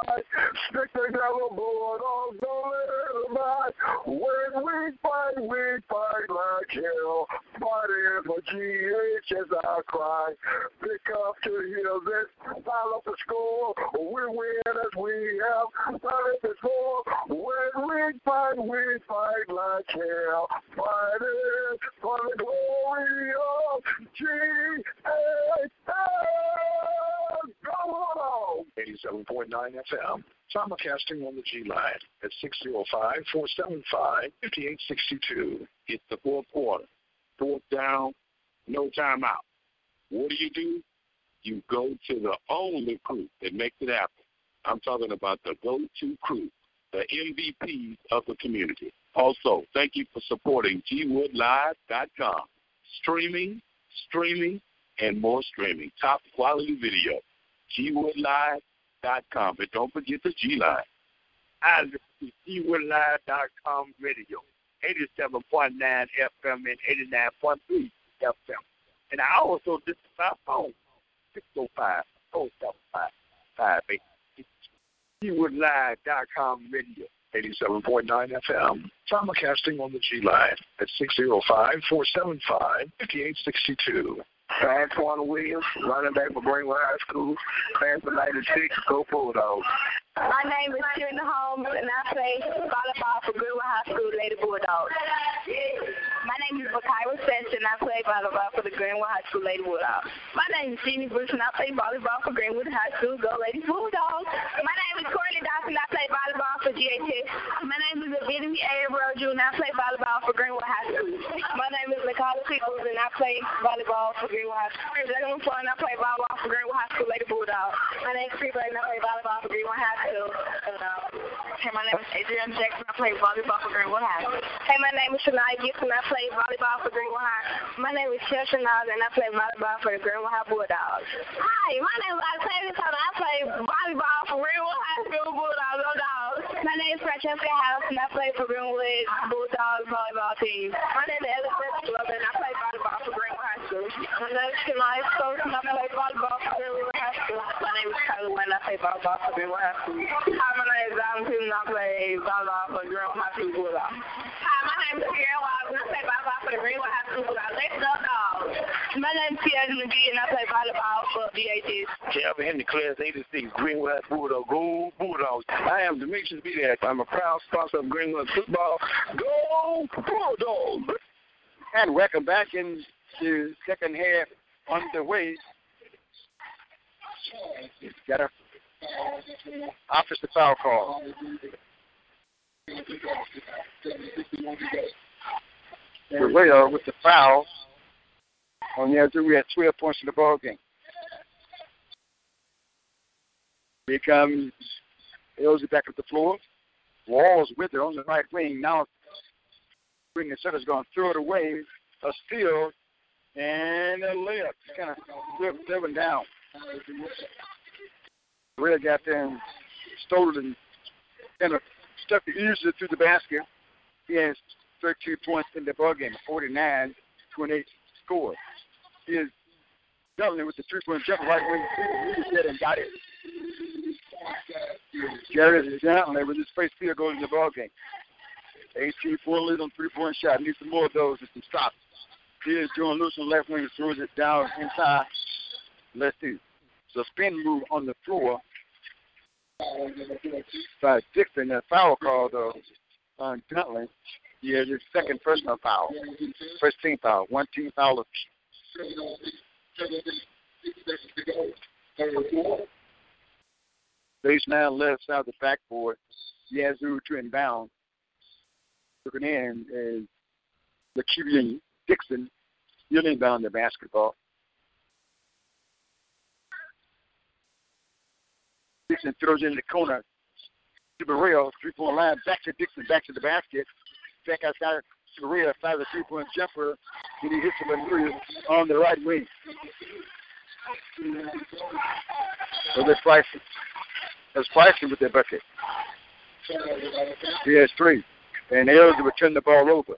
stick together board on the back. When we fight, we fight like hell. Fighting for GH as I cry. Pick up to hear this, pile up the score. We win as we have done it before. When we fight, we fight like hell. Fighting for the glory of GH. 87.9 FM. Simulcasting on the G line at 605-475-5862. It's the fourth quarter. Fourth down, no timeout. What do you do? You go to the only crew that makes it happen. I'm talking about the go-to crew, the MVPs of the community. Also, thank you for supporting GWoodLive.com. Streaming, streaming, and more streaming. Top quality video. GWoodLive.com. But don't forget the G Line. I listen to GWoodLive.com radio. 87.9 FM and 89.3 FM. And I also listen to my phone. 605 475 58. GWoodLive.com radio. 87.9 FM. Simulcasting on the G line at 605-475-5862. Antoine Williams, running back for Greenwood High School, class of 96, go Bulldogs. My name is Tierna Holmes, and I play volleyball for Greenwood High School Lady Bulldogs. My name is Spencer, and I play volleyball for the Greenwood High School Lady Bulldogs. My name is Jeannie Bruce, and I play volleyball for Greenwood High School Go Lady Bulldogs. My name is Courtney Dawson, and I play volleyball for GHS. My name is Epitome Abreu, and I play volleyball for Greenwood High School. My name is Nicole Peoples, and I play volleyball for Greenwood High School. My name is and I play volleyball for Greenwood High School Lady Bulldogs. My name is Free and I play volleyball for Greenwood High School. Hey, my name is Adrian Jackson. I play volleyball for Greenwood High. Hey, my name is Shania Gibson. I play volleyball for Greenwood High. My name is Chelsea Niles, and I play volleyball for the Greenwood High Bulldogs. Hi, my name is Octavia Turner. I play volleyball for Greenwood High School Bulldogs. Bulldogs. My name is Francesca House, and I play for Greenwood Bulldogs volleyball team. My name is Elizabeth Love, and I play volleyball for Greenwood High School. My name is Shania Stokes, and I play volleyball for Greenwood High School. My name is Kylie Wayne, and I play volleyball for Greenwood High School. Hi, my name is Adam Tim, and I play volleyball for Greenwood High School Bulldogs. Hi, my name is Pierre Wild, and I play volleyball for the Greenwood High School Bulldogs. Let's go, dogs. My name is Pierre McGee, and I play volleyball for DHS. Calvin Henry, class 86, Greenwood High Bulldog, Go Bulldogs. I am Demetrius Bidak. I'm a proud sponsor of Greenwood football. Go Bulldogs! And welcome back into second half underway. Got a offensive foul call. Guerrero with the foul. On the other, we had 12 points in the ball game. Here comes Elzy back at the floor. Walls with her on the right wing. Now, bring the setter's going to throw it away. A steal and a layup. Just kind of flipped up down. Red got there and stole it and kind of stuck it through the basket. He has 13 points in the ball game, 49 28 score. He is Dudley with the three point jumper right wing. He just and got it. Jared Dudley with his first field goal in the ball game. 18 4 lead on three point shot. Need some more of those and some stops. Here's Jordan Lewis on left wing, throws it down inside. Let's do. So spin move on the floor by Dixon. That foul call though on Duntley. Yeah, his second personal foul. First team foul. One team foul of Baseman left side of the backboard. Yazoo to inbound. Looking in is Lakevian Dixon. He'll inbound the basketball. Dixon throws it in the corner. To Barrell, three point line, back to Dixon, back to the basket. Back outside Barrell, five a three point jumper. And he hits him three on the right wing. So that's Bryson. That's Bryson with the bucket. He has three. And Elder would turn the ball over.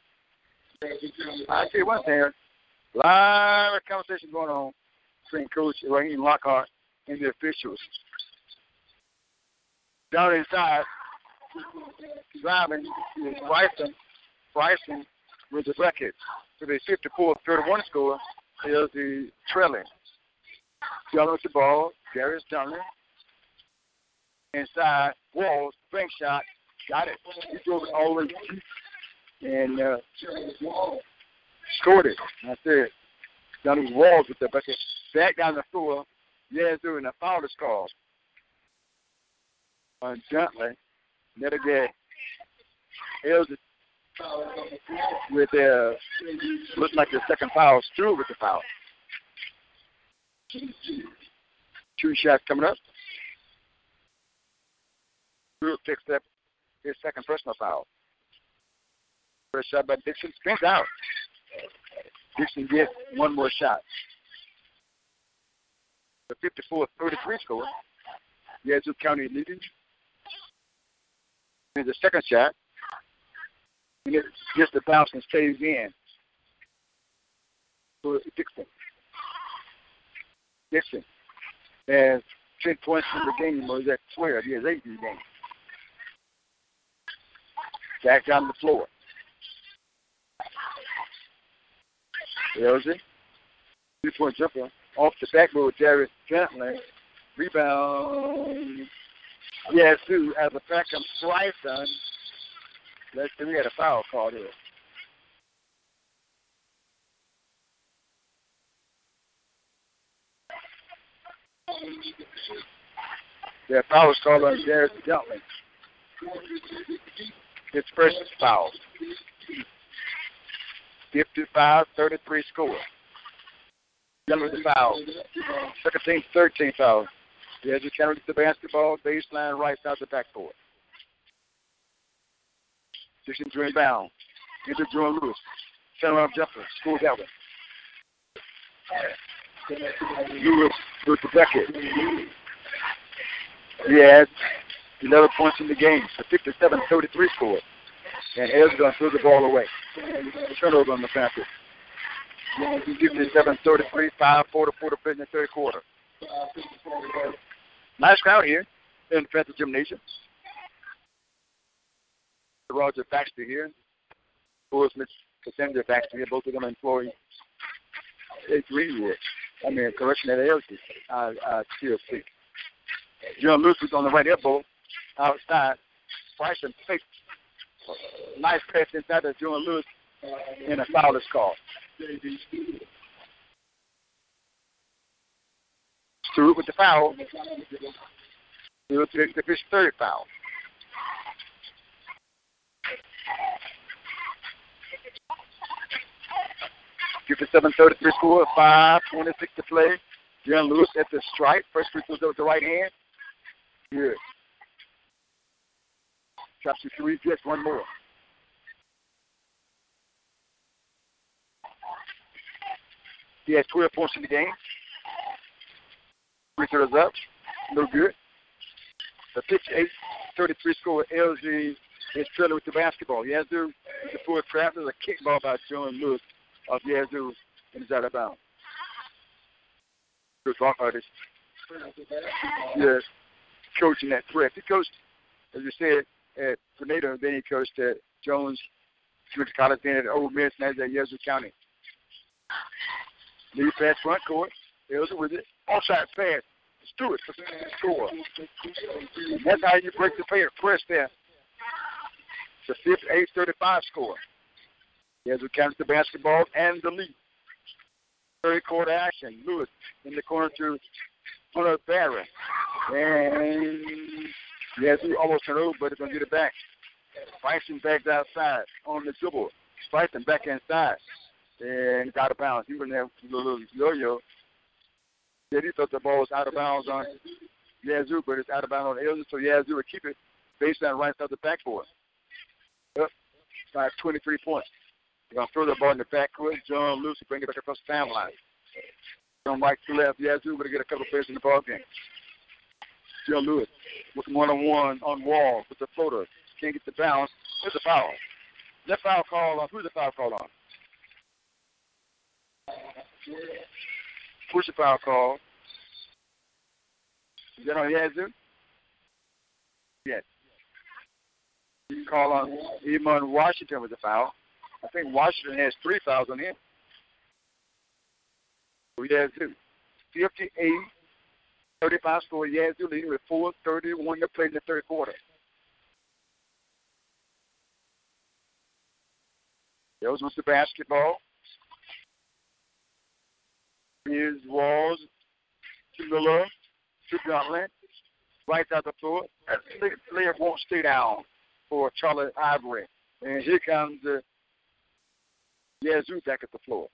I tell you one thing, a lot of conversation going on between Coach Raheem Lockhart and the officials. Down inside, driving is Bryson. Bryson with the bucket. So the 54-31 score is the trailing. Dunley with the ball. Darius Dunley. Inside, Walls, bank shot, got it. He drove it all the and uh, scored it. That's it. Dunley Walls with the bucket. Back down the floor. Yeah, doing a foul is called on Duntley. Net again. Hills with uh, looks like the second foul. Stewart with the foul. Two shots coming up. Stewart picks up his second personal foul. First shot by Dixon spins out. Dixon gets one more shot. The 54-33 score. Yazoo County leading. And the second shot. And it gets the bounce and stays in. So Dixon. Dixon has 10 points in the game, or is that 12? He has 8 in the game. Back down the floor. Rosie. Two point jumper off the backboard, Darius Bentley. Rebound. Yeah, Sue as a Beckham Bryson. Let's see, we had a foul called here. Yeah, foul was called on Darius Bentley. His first foul. 55-33 score. Yellow the foul. Second team, 13 foul. Of carries the basketball, baseline right side of the backboard. Dixon to inbound. Into Jordan Lewis. Center arm jumper. School that way. Lewis with the bucket. He has 11 points in the game. The 57-33 score. And Ed's going to throw the ball away. Turnover on the Panthers. 57-33, 5 4 to 4 to play the third quarter. Nice crowd here in the Panther Gymnasium. Roger Baxter here. Will Smith, Cassandra Baxter here. Both of them employee at Greenwood. I mean, correction at LC, uh, uh, TLC. John Lewis was on the right elbow outside. Bryson faked nice pass inside to Jordan Lewis, and a foul is called. Stewart with the foul. Stewart takes the his third foul. Fifty-seven thirty-three score, five twenty-six to play. John Lewis at the stripe. First free throw with the right hand. Good. Drops to three, just one more. He has 12 points in the game. Free throws up. No good. The 58-33 score. LG is trailing with the basketball. Yazoo is a full trap. There's a kickball by John Lewis of Yazoo and is out of bounds. Good rock artist. Yes. Coaching that threat. He coached, as you said, at Grenada, then he coached at Jones to college then at Ole Miss, he's at Yazoo County. Lead pass front court. There's with it. Offside pass. Stewart for the score. That's how you break the pair. Press there. It's a 58-35 score. Yazoo County the basketball and the lead. Third quarter action. Lewis in the corner to Hunter Barrett. And Yazoo almost turned over, but it's going to get it back. Bryson back outside on the dribble. Bryson back inside. And out of bounds. He have a little yo-yo. Yeah, he thought the ball was out of bounds on Yazoo, but it's out of bounds on Elgin, so Yazoo would keep it baseline right side of the backboard. Up by 23 points. They're going to throw the ball in the backcourt. John Lucy bring it back across the timeline. From right to left, Yazoo going to get a couple of players in the ball game. Joe Lewis with one-on-one on wall with the floater. Can't get the bounce. There's a foul. That foul call on. Who's the foul call on? Who's the foul call? Is that on Yazoo? Yes. You call on Iman Washington with the foul. I think Washington has three fouls on him. So Yazoo. 58 35 score Yazoo leading with 4.31 to play in the third quarter. Those was the basketball. Here's Walls to the left, to Gauntlet. Right out the floor. That player won't stay down for Charlie Ivory. And here comes the Yazoo back at the floor.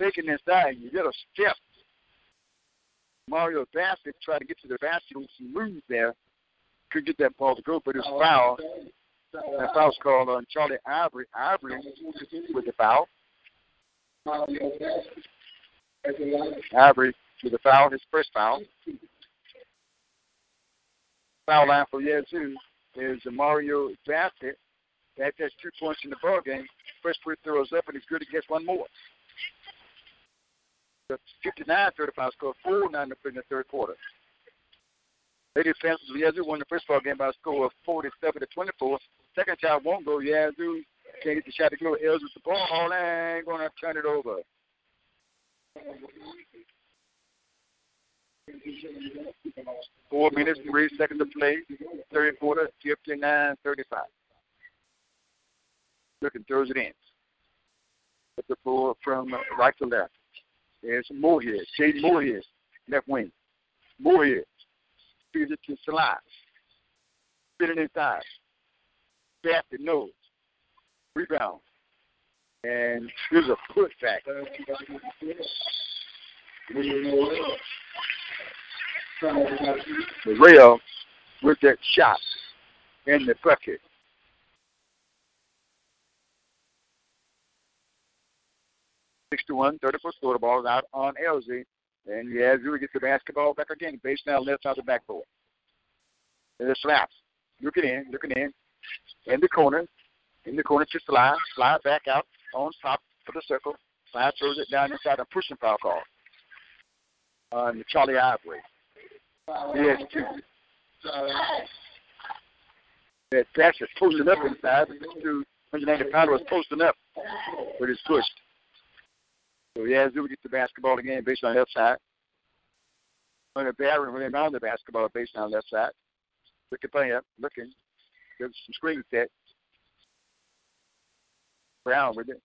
Taking inside, you get a step. Mario Basket tried to get to the basket with some moves there. Could get that ball to go, but it's foul. That foul's called on Charlie Ivory. Ivory with the foul. Ivory with the foul, his first foul. Foul line for Yazoo is Mario Basket. That has two points in the ball game. First free throw is up, and he's good to get one more. The 59-35 score, 4 9 in the third quarter. Lady Panthers Yazoo won the first ball game by a score of 47 to 24. Second shot won't go. Yazoo can't get the shot to go. Els with the ball and going to turn it over. Four minutes, three seconds to play. Third quarter, 59 35. Looking throws it in. At the ball from right to left. There's Moorhead. Shade Moorhead, left wing. Moorhead. Feeds it to Salah. Spinning inside. Basket nose. Rebound. And here's a putback. The rail with that shot in the bucket. Six to one, 34 score. The ball out on LZ. And Yazoo gets the basketball back again. Base now left out the backboard. And it slaps. Looking in, looking in. In the corner. In the corner to slide. Slide back out on top of the circle. Slide throws it down inside a pushing foul call. On Charlie Ivory. He has. That pass is posting up inside. The two 190 pounder was posting up, but it's pushed. So Yazoo gets the basketball again based on left side. When the Barron when they the basketball based on left side. Looking play up, looking. There's some screen set. Brown with it.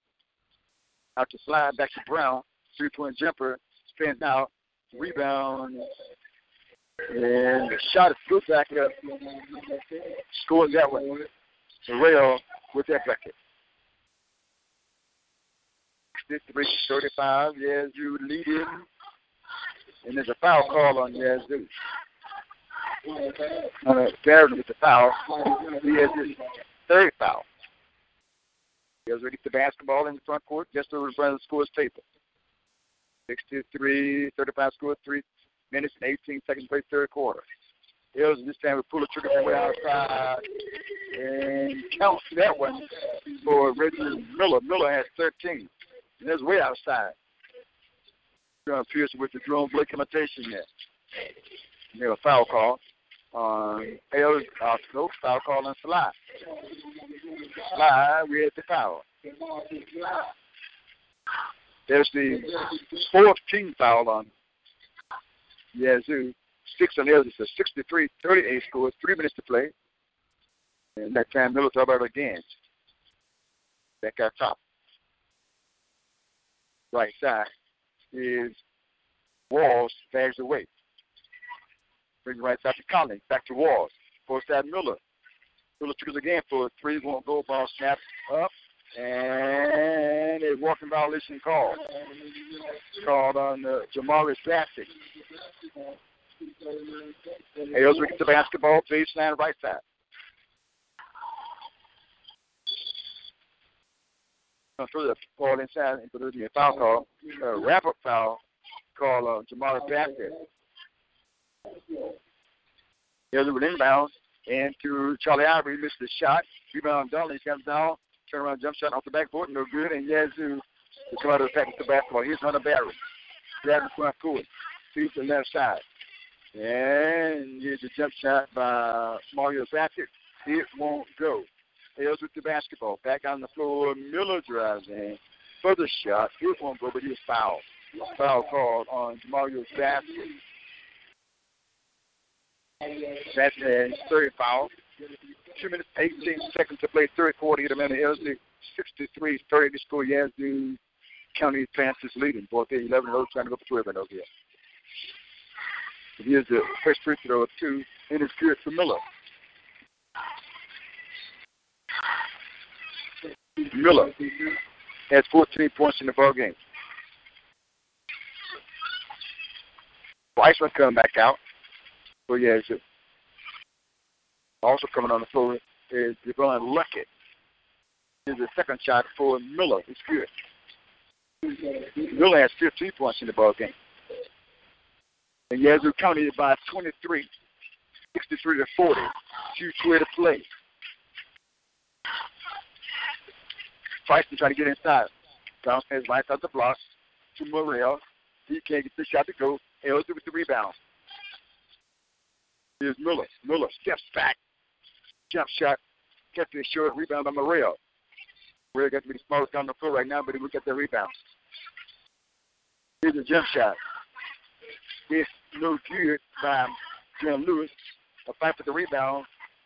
Out to slide back to Brown. Three point jumper. Spins out. Rebound. And the shot is good back up. Scores that one. Terrell with that bucket. 53 35. Yazoo leading. And there's a foul call on Yazoo. Uh, with the foul. He has his third foul. Yazoo gets the basketball in the front court just over in front of the scores table. 63 35 score, 3 minutes and 18 seconds play third quarter. Hills this time we pull the trigger from way outside and count that one for Reggie Miller. Miller has 13. And that's way outside. John Pearson with the drone Blake imitation there. We have a foul call on. Uh, no foul call on Sly. Sly with the foul. There's the fourth team foul on Yazoo. Six on the other. It's a 63-38 score. Three minutes to play. And that time Miller talk about again. Back out top. Right side is Walls bags away. Brings right side to Collins. Back to Walls. Force side Miller. Miller triggers again for a three. Won't go. Ball snaps up. And a walking violation call. Called on uh, Jamari Bassett. Aylesbury get the basketball, baseline right side. Throw the ball inside and put a foul call. A wrap up foul called uh, Jamari Bassett. Aylesbury inbounds and to Charlie Ivory. Missed the shot. Rebound Donnelly comes down. Turn around jump shot off the backboard. No good. And Yazoo uh, to come out of the pack with the basketball. Here's Hunter Barry. The front court. Sees the left side. And here's a jump shot by Mario Bassett. It won't go. Tails with the basketball. Back on the floor. Miller drives in. Further shot. It won't go, but he's fouled. Foul called on Mario Bassett. That's a third foul. Two minutes, 18 seconds to play. Third quarter. Hit a minute. Elzy 63 30 to score. Yazoo County Francis leading. Both 11 0 trying to go for 12 0 here. Here's the first free throw of two, and it's good for Miller. Miller has 14 points in the ball game. Weissman coming back out. So yeah, it's also coming on the floor is Devon Luckett. Here's the second shot for Miller. It's good. Miller has 15 points in the ball game. And Yazoo County is by 23, 63 to 40. Two square to play. Tyson trying to get inside. Downstairs, lines out the block to Morrell. He can't get the shot to go. Elder with the rebound. Here's Miller. Miller steps back. Jump shot. Gets the short rebound by Morrell. Morrell got to be the smallest on the floor right now, but he will get the rebound. Here's a jump shot. It's no good by Jim Lewis. A fight for the rebound.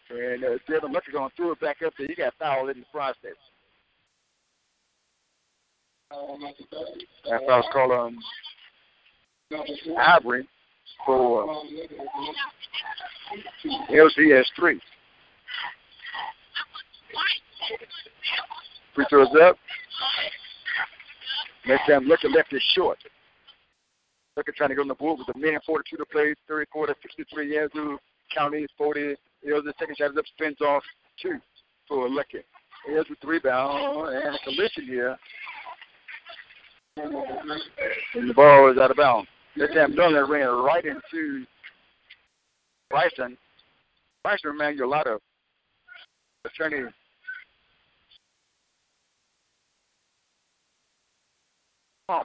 And uh, Devin Luckett going to throw it back up there. He got fouled in the process. That foul's called on Ivory for LCS 3. Free throws up. Next time, Luckett left it short. Luckett trying to go on the board with a minute 42 to play, 34 to 63 Yazoo County 40. Here's the second shot is up, spins off two for Luckett. Here's the rebound and a collision here. And the ball is out of bounds. That time Dunley ran right into Bryson. Bryson reminded you a lot of attorney Can.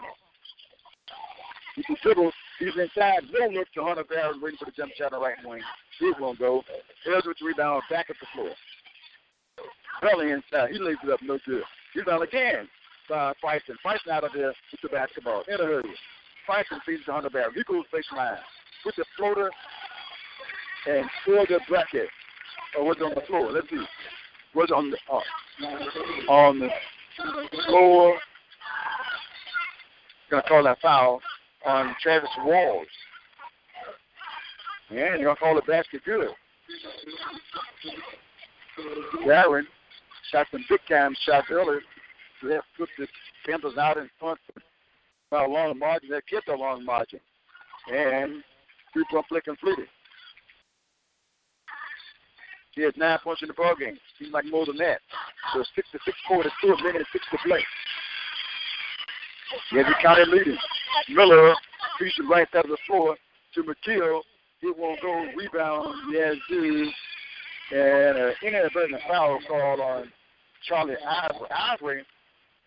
He's inside. Don't look to Hunter Barron waiting for the jump shot on the right wing. He won't go. Here's with the rebound back at the floor. Belly inside. He lays it up no good. Rebound again by Bryson. Bryson out of there with the basketball. In a hurry. Bryson feeds to Hunter Barron. He goes baseline with the floater and for the bracket. Or was it on the floor? Let's see. Was on the uh, on the floor. Gonna call that foul on Travis Walls. And you're gonna call the basket good. Darren shot some big time shots earlier. Left put the Panthers out in front by a long margin. They kept a long margin. And three point flick completed. He has nine points in the ball game. Seems like more than that. So six to six quarters, two a minute, six to play. Yazoo County leading. Miller feeds it right of the floor to McKeel. He won't go. Rebound. Yazoo. And an inadvertent foul called on Charlie Ivory. Ivory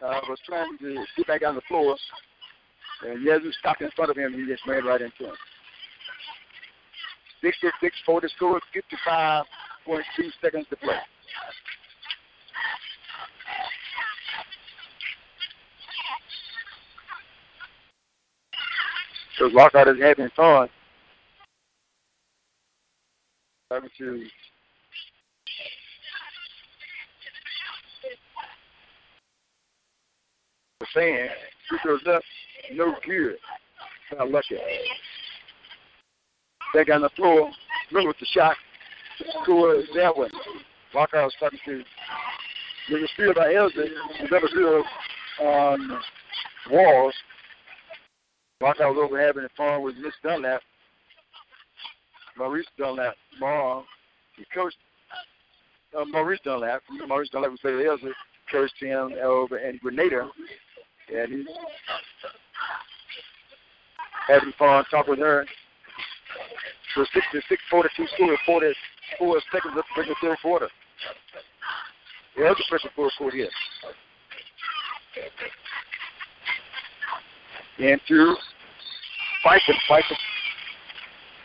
uh, was trying to get back on the floor. And Yazoo stopped in front of him. He just ran right into him. 66 for the score, 55.2 seconds to play. So Lockhart is. Talking to the fan, free throws up, no good. Not lucky. Back on the floor, Miller with the shot. Score that one. Lockout was talking to there's a steal by Elgin. Another steal on Walls. Lockhart was over having fun with Miss Dunlap. Maurice Dunlap, mom, he coached uh, Maurice Dunlap. Maurice Dunlap was say Elgin coached him over in Grenada. And he's having fun talking with her. So 66 42 score, 44 seconds left to the third quarter. The other pressure for a quarter here. Into Fyson, Fyson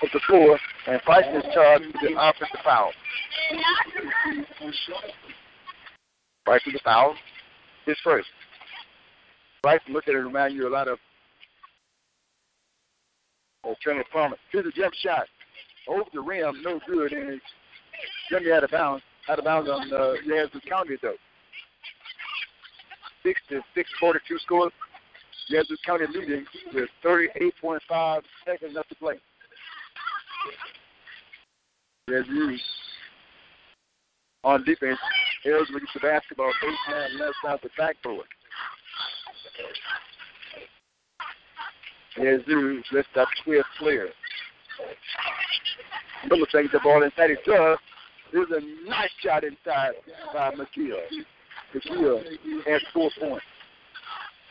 at the floor, and Fyson is charged with an offensive foul. Fyson the foul, his first. Fyson look at it remind you a lot of Trent Palmer. Here's a jump shot over the rim, no good, and it's gonna out of bounds. Out of bounds on uh, Yazoo County though. Six to six forty-two score. Yazoo County leading with 38.5 seconds left to play. Yazoo on defense. Ellsworth gets the basketball baseline left side the backboard. Yazoo lifts up 12 players. Miller takes the ball inside his does. There's a nice shot inside by McGill. McGill has four points.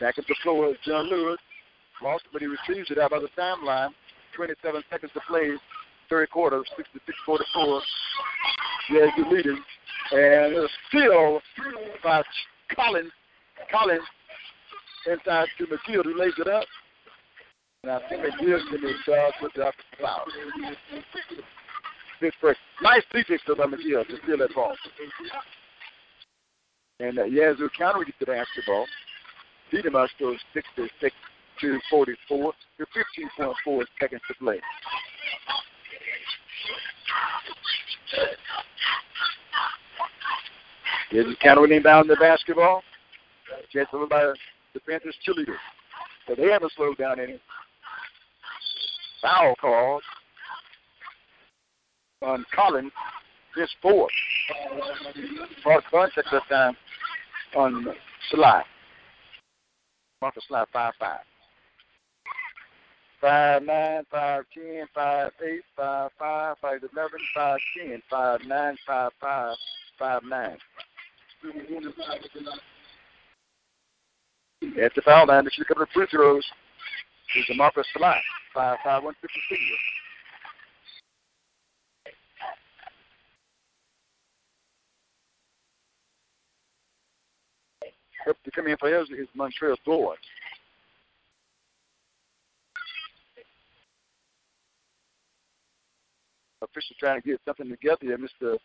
Back at the floor is John Lewis. Lost, but he receives it out by the timeline. 27 seconds to play. Third quarter, 66-44. Yeah, good leading. And a steal by Collins. Collins inside to McGill, who lays it up. And I think McGill's going to be charged with the foul. Pittsburgh. Nice defense by McGill to steal that ball. And uh, Yazoo County will get the basketball. Dietmar goes 66 to 44 to 15.4 seconds to play. Yazoo County will inbound the basketball. Chance by the Panthers cheerleaders. So they haven't slowed down any. Foul called on Collins, his fourth. Fourth contact this time on Sly. Marcus Sly, 5 5. 5 9, 5 10, 5 8, 5 5, 5 11, 5 10, 5 9, 5 5, 5 9. At the foul line, they should come to free throws. Here's the Marcus Sly, 5 5 1 52. Up in for his is Montreal Board. Official trying to get something together. Mr.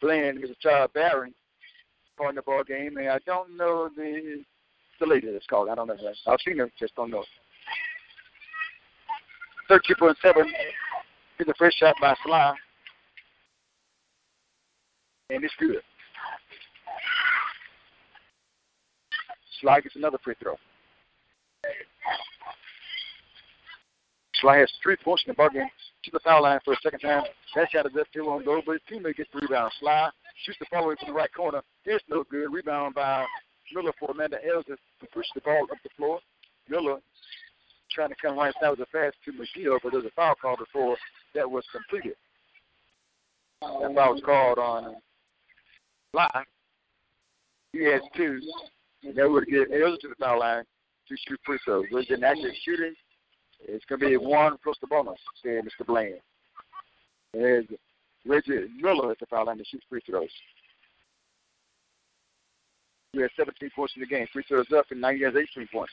Bland, Mr. Charles Barron, on the ball game, and I don't know the the lady that's called. I don't know. I've seen her, just don't know. Thirteen point seven is the first shot by Sly, and it's good. Sly gets another free throw. Sly has three points in the ball game to the foul line for a second time. That shot is up field on goal, but his teammate gets the rebound. Sly shoots the follow up from the right corner. It's no good. Rebound by Miller for Amanda Elzy to push the ball up the floor. Miller trying to come right side with a pass to McGill, but there's a foul call before that was completed. That foul was called on Sly. He has two. That would get Elder to the foul line to shoot free throws. An active shooting, it's going to be one plus the bonus, said Mr. Bland. There's Reggie Miller at the foul line to shoot free throws. We had 17 points in the game. Free throws up, and now he has 18 points.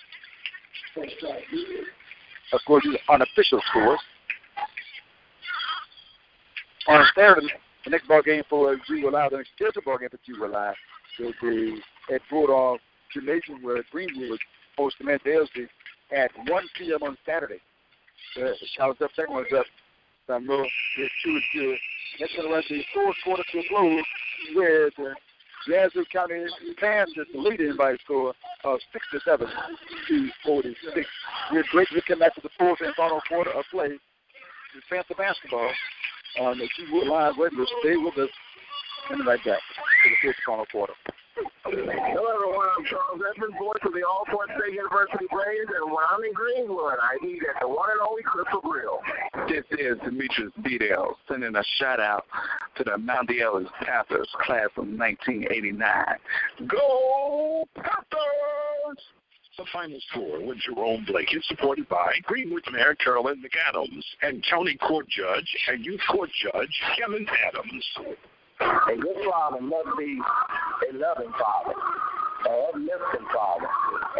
Of course, these unofficial scores. On Saturday, the next ball game for Greenwood Live, the next scheduled ball game for Greenwood Live will be at Bulldog Where Greenwood hosts the Mandelsey at 1 p.m. on Saturday. Uh, Charlotte's up, second one's up. San Luis is two and two. That's going to run the fourth quarter to a close with uh, Yazoo County Panthers leading by a score of 67 to 46. We're great to come back to the fourth and final quarter of play with Panther basketball on the G-Wood Live Radio. Stay with us. Coming right back to the fifth final quarter. Hello, everyone. I'm Charles Edmonds, voice of the Alcorn State University Braves, and when I'm in Greenwood, I eat at the one and only Crystal Grill. This is Demetrius Beadell sending a shout out to the Mount Ellis Panthers class of 1989. Go Panthers! The final score with Jerome Blake is supported by Greenwood Mayor Carolyn McAdams and County Court Judge and Youth Court Judge Kevin Adams. A good father must be a loving father, a uplifting father,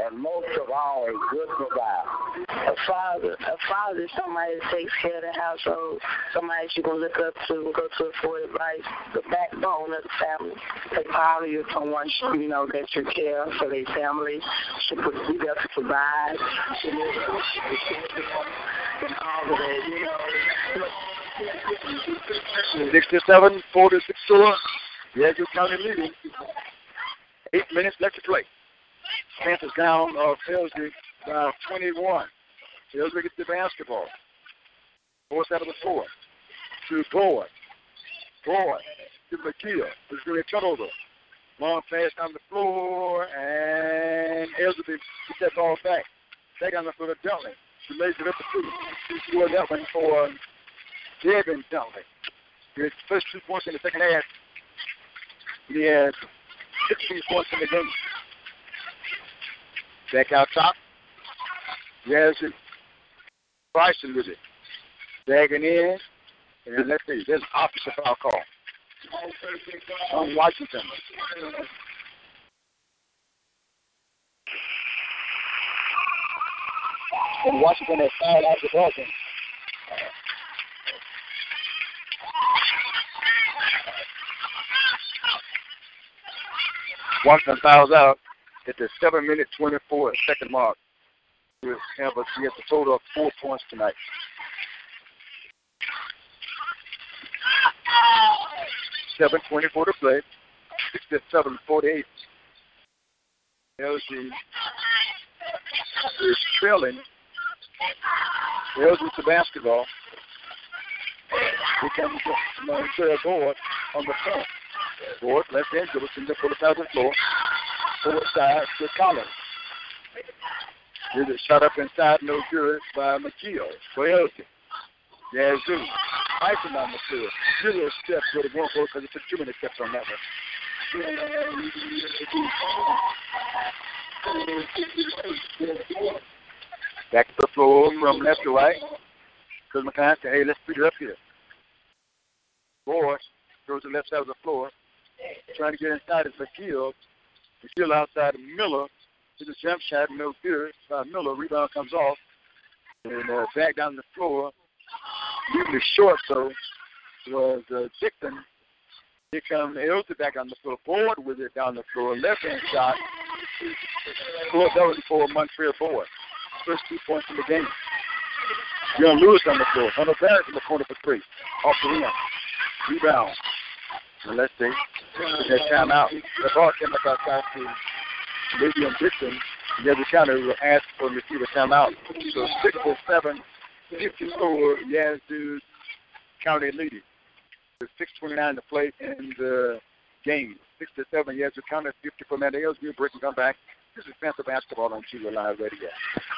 and most of all, a good provider. A father, a father somebody that takes care of the household, somebody that you can look up to, and go to for advice, the backbone of the family. A father is someone you know that you care for their family, should be there to provide, should and all of you know. 67 46 score. Yazoo County leading. Eight minutes left to play. Panthers down uh, Felsey by 21. Felsey gets the basketball. Fourth out of the four. To Boyd. Boyd to McKeel. There's going to be a turnover. Long pass on the floor, and Elizabeth gets that ball back. Back on the floor to Dunley. She lays it up the two. She scored that one for Devin Dunley. His first two points in the second half. He had 16 points in the game. Back out top. It. Bryson with it. Bagging in. And let's see. There's an opposite foul call. On Washington. And Washington has fouled out the ball game. Washington fouls out at the 7 minute 24 second mark. With Campbell, he has a total of four points tonight. Seven twenty-four to play. Sixty-seven forty-eight. LG is trailing. LG to basketball. Here comes the board on the front. Board, left hand, dribble, sends it for the side of the floor. Forward side to Collins. Here's a shot up inside, no good by McKeel. Elzy. Yazoo. Tyson on the field. Zero steps with a one goal because it took too many steps on that one. Back to the floor from left to right. Because McCann said, hey, let's speed it up here. Boyd goes to the left side of the floor. Trying to get inside is McKeel. McKeel outside of Miller. To the jump shot, no good. Miller, rebound comes off. And uh, back down the floor. Usually short, though, was uh, Dixon. Here comes Elton back on the floor. Board with it down the floor. Left hand shot. Scored that was for Montreal Board. First two points in the game. Young Lewis on the floor. Hunter Barrett in the corner for three. Off the rim. Rebound. And let's see. That timeout. The ball came back outside to William Dixon. The other counter will ask for the receiver timeout. So six or seven, 54 Yazoo County leading. With 6.29 to play in the game. 6 to 7 Yazoo County, 50 for Mandels. We'll break and come back. This is Panther Basketball on Chico Live Radio.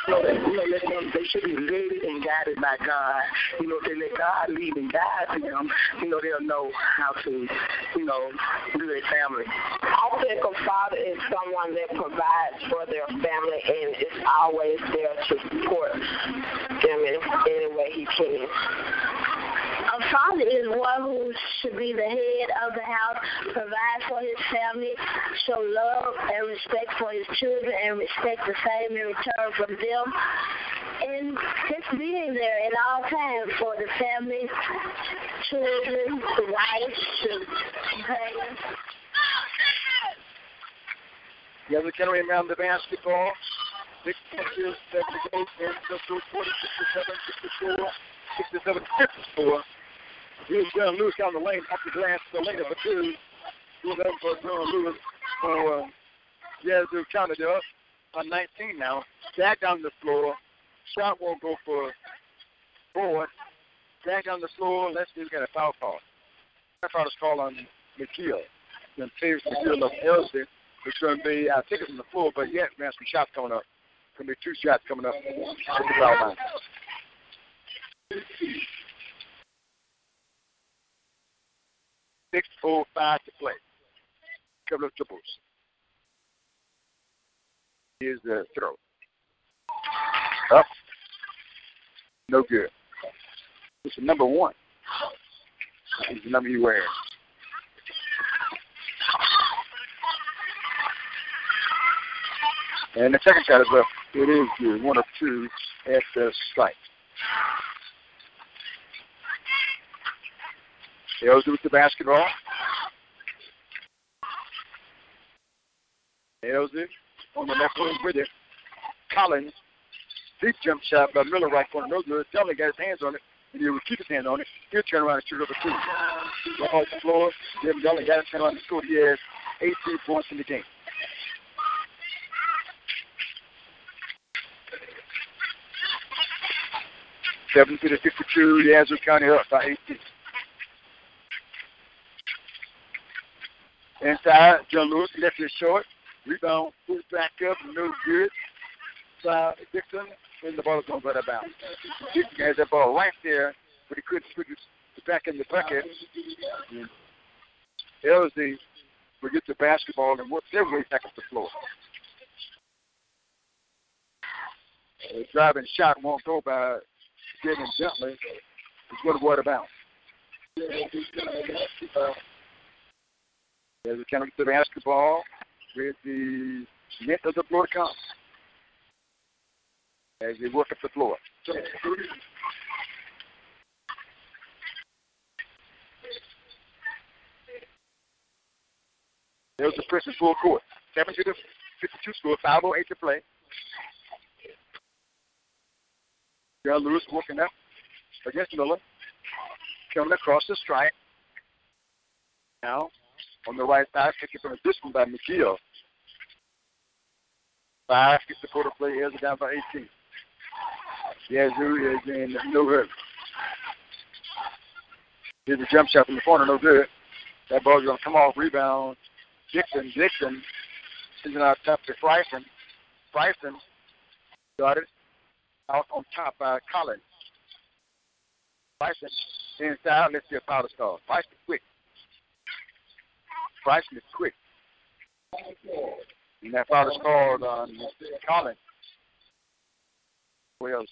You know, they, you know, let them, they should be led and guided by God. You know, if they let God lead and guide them, you know, they'll know how to, you know, do their family. I think a father is someone that provides for their family and is always there to support them in any way he can. A father is one who should be the head of the house, provide for his family, show love and respect for his children, and respect the same in return from them. And just being there at all times for the family, children, wife. The other gentleman around the basketball. Six inches, seven to eight, and so 40, 67, 64, 67, 54. Here's John Lewis down the lane, up the glass, the lane number two. Good up for John Lewis. So, uh, Yazoo counted up on 19 now. Back down the floor. Shot won't go for four. Back down the floor. Let's see, we got a foul call. That foul is called on McKeel. Then Taves McKeel of Elzy. It's going to be, I think it's on the floor, but yet, man, some shots coming up. Going to be two shots coming up. Six, four, five to play. Couple of triples. Here's the throw. Up. No good. It's the number one. It's the number you wear. And the second shot is up. It is good. One of two at the strike. Tails with the basketball. It on the left wing with it. Collins. Deep jump shot by Miller right corner. No good. Dudley got his hands on it. And he will keep his hand on it. He'll turn around and shoot over two. Ball off the floor. Jim Dudley got his hand on the score. He has 18 points in the game. Seventy to the fifty-two. Yazoo County up by 18. Inside, John Lewis left it short. Rebound, push back up, no good. By Dixon, and the ball is going to go out of bounds. Dixon has that ball right there, but he couldn't put it back in the bucket. Elzy will get the basketball and work their way back up the floor. The driving shot won't go by getting gently. It's going to go out of bounds. As of get the basketball with the net of the floor comes. As they work up the floor. There's the Princeton full court. 70 to 52 score, 508 to play. John Lewis working up against Miller. Coming across the strike. Now on the right side, taken from a distance by McGill. Five gets the quarter play, Yazoo down by 18. Yazoo is in no hurry. Here's a jump shot from the corner, no good. That ball's going to come off, rebound. Dixon, Dixon is out top to Bryson. Bryson got it out on top by Collins. Bryson inside, let's see a foul call. Bryson quick. Bryson is quick. And that is called uh, on Collins. Who else?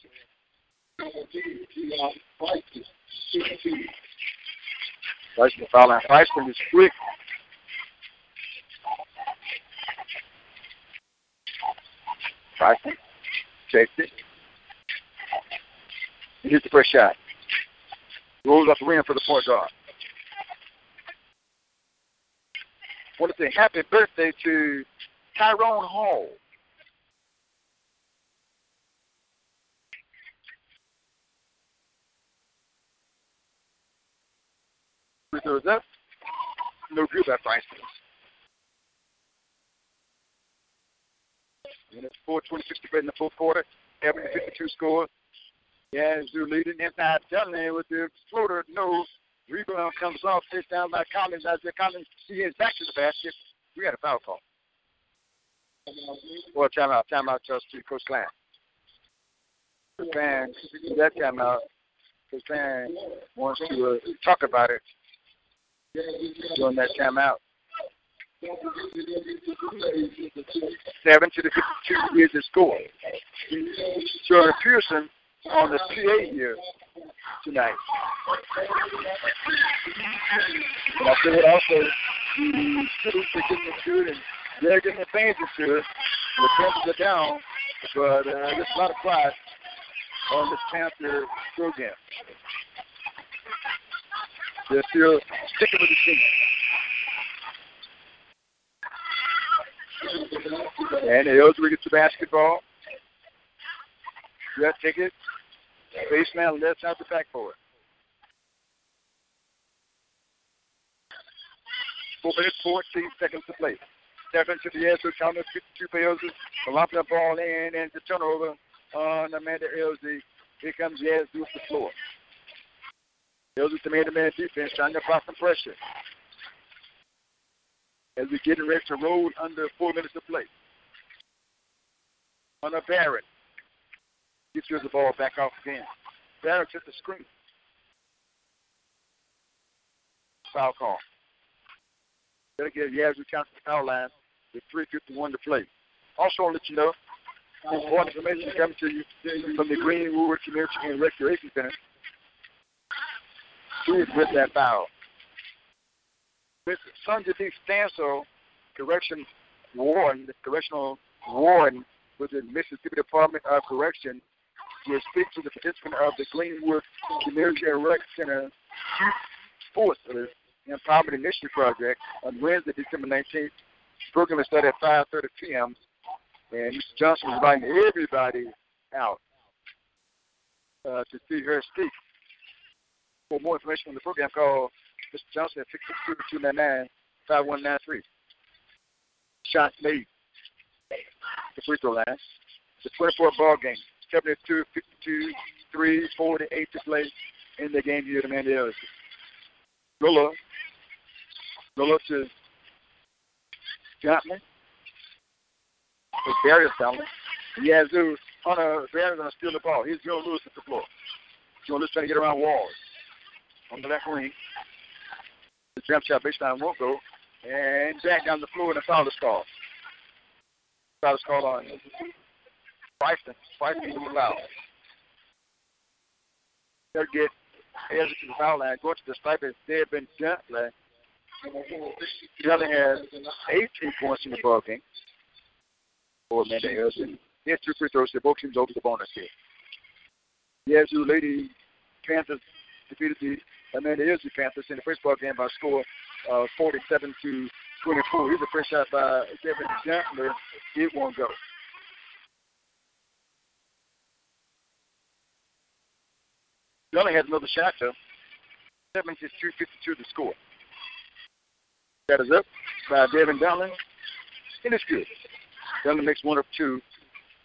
Bryson foul on is quick. Bryson takes it. Here's the first shot. Rolls up the rim for the point guard. Want to say happy birthday to Tyrone Hall. Free throws up. No good by Bryson. And it's 426 to play in the fourth quarter. Every 52 score. Yazoo leading inside Dudley with the floater. No Rebound comes off, sits down by Collins. The Collins he heads back to the basket, we got a foul call. Well, timeout, timeout, just to Coach Land. Fan, that timeout, Coach Land wants to uh, talk about it during that timeout. Seven to the 52 is the score. Jordan Pearson on the PA here tonight. And I said also, the students are getting good and they're getting advantage to it. The Panthers are down, but uh, there's a lot of pride on this Panther program. They're still sticking with the team. And Ellsworth gets the basketball. Red ticket. Baseman left out the backboard. Four minutes, 14 seconds to play. Stephen to the to counter 52 Elzy. Lopping the ball in and the turnover on Amanda Elzy. Here comes Yazoo off the floor. Elzy the man-to-man defense trying to apply some pressure. As we getting ready to roll under four minutes to play. On a Barrett. Gets the ball back off again. Barrett took the screen. Foul call. Gotta get Yazoo County foul line with 3.51 to play. Also, I'll let you know, important information coming to you from the Greenwood Community and Recreation Center. Who is with that foul? Mr. Sanjay D. Stansel, correction warden, the correctional warden with the Mississippi Department of Correction, will speak to the participant of the Greenwood Community Rec Center Youth Sports Empowerment Initiative Project on Wednesday, December 19th. The program is started at 5.30 p.m. And Mr. Johnson is inviting everybody out uh, to see her speak. For more information on the program, call Mr. Johnson at 662-299-5193. Shots made. The free throw line. It's a 24 ball game. 72, 52, 3, 48 to play in the game here Ellis. Lola. Lola to Johnson. It's Darius Allen. Yazoo, Hunter Barry's going to uh, steal the ball. Here's Joe Lewis at the floor. Joe Lewis trying to get around walls. On the left wing. The jump shot baseline won't go. And back down the floor and a foul is called. Foul is called on Bryson. Bryson will foul. They'll get Ezra to the foul line. Go to the sniper. They've been gently. Jelly has 18 points in the ball game for Amanda Harrison. Has two free throws. Both teams over the bonus here. Yazoo Lady Panthers defeated the Amanda Harrison Panthers in the first ball game by a score of 47 to 24. Here's a first shot by Kevin Gentler. It won't go. Jelly has another shot though. 72 52 to score. That is up by Devin Dunlin. And it's good. Dunlin makes one of two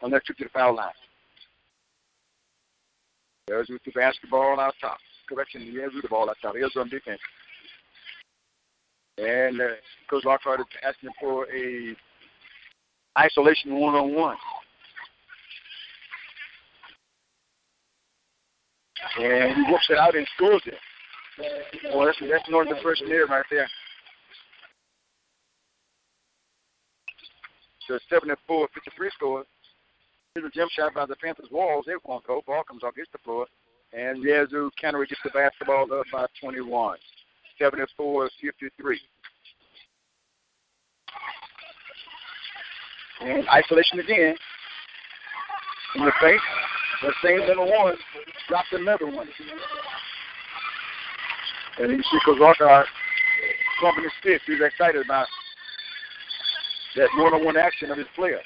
on that trip to the foul line. There's with the basketball out top. Correction, he has with the ball out top. Here's on defense. And uh, Coach Lockhart is asking for a isolation one-on-one. And he whoops it out and scores it. Well, that's, that's Northern first near right there. So 7 and 4, 53 score. Here's a jump shot by the Panthers walls. It won't go. Ball comes off, hits the floor. And Yazoo Cannery gets the basketball up by 21. 7 and 4, 53. And isolation again. In the face. The same number one. Dropped another one. And you see Lockhart pumping his fist. He's excited about that one-on-one action of his player.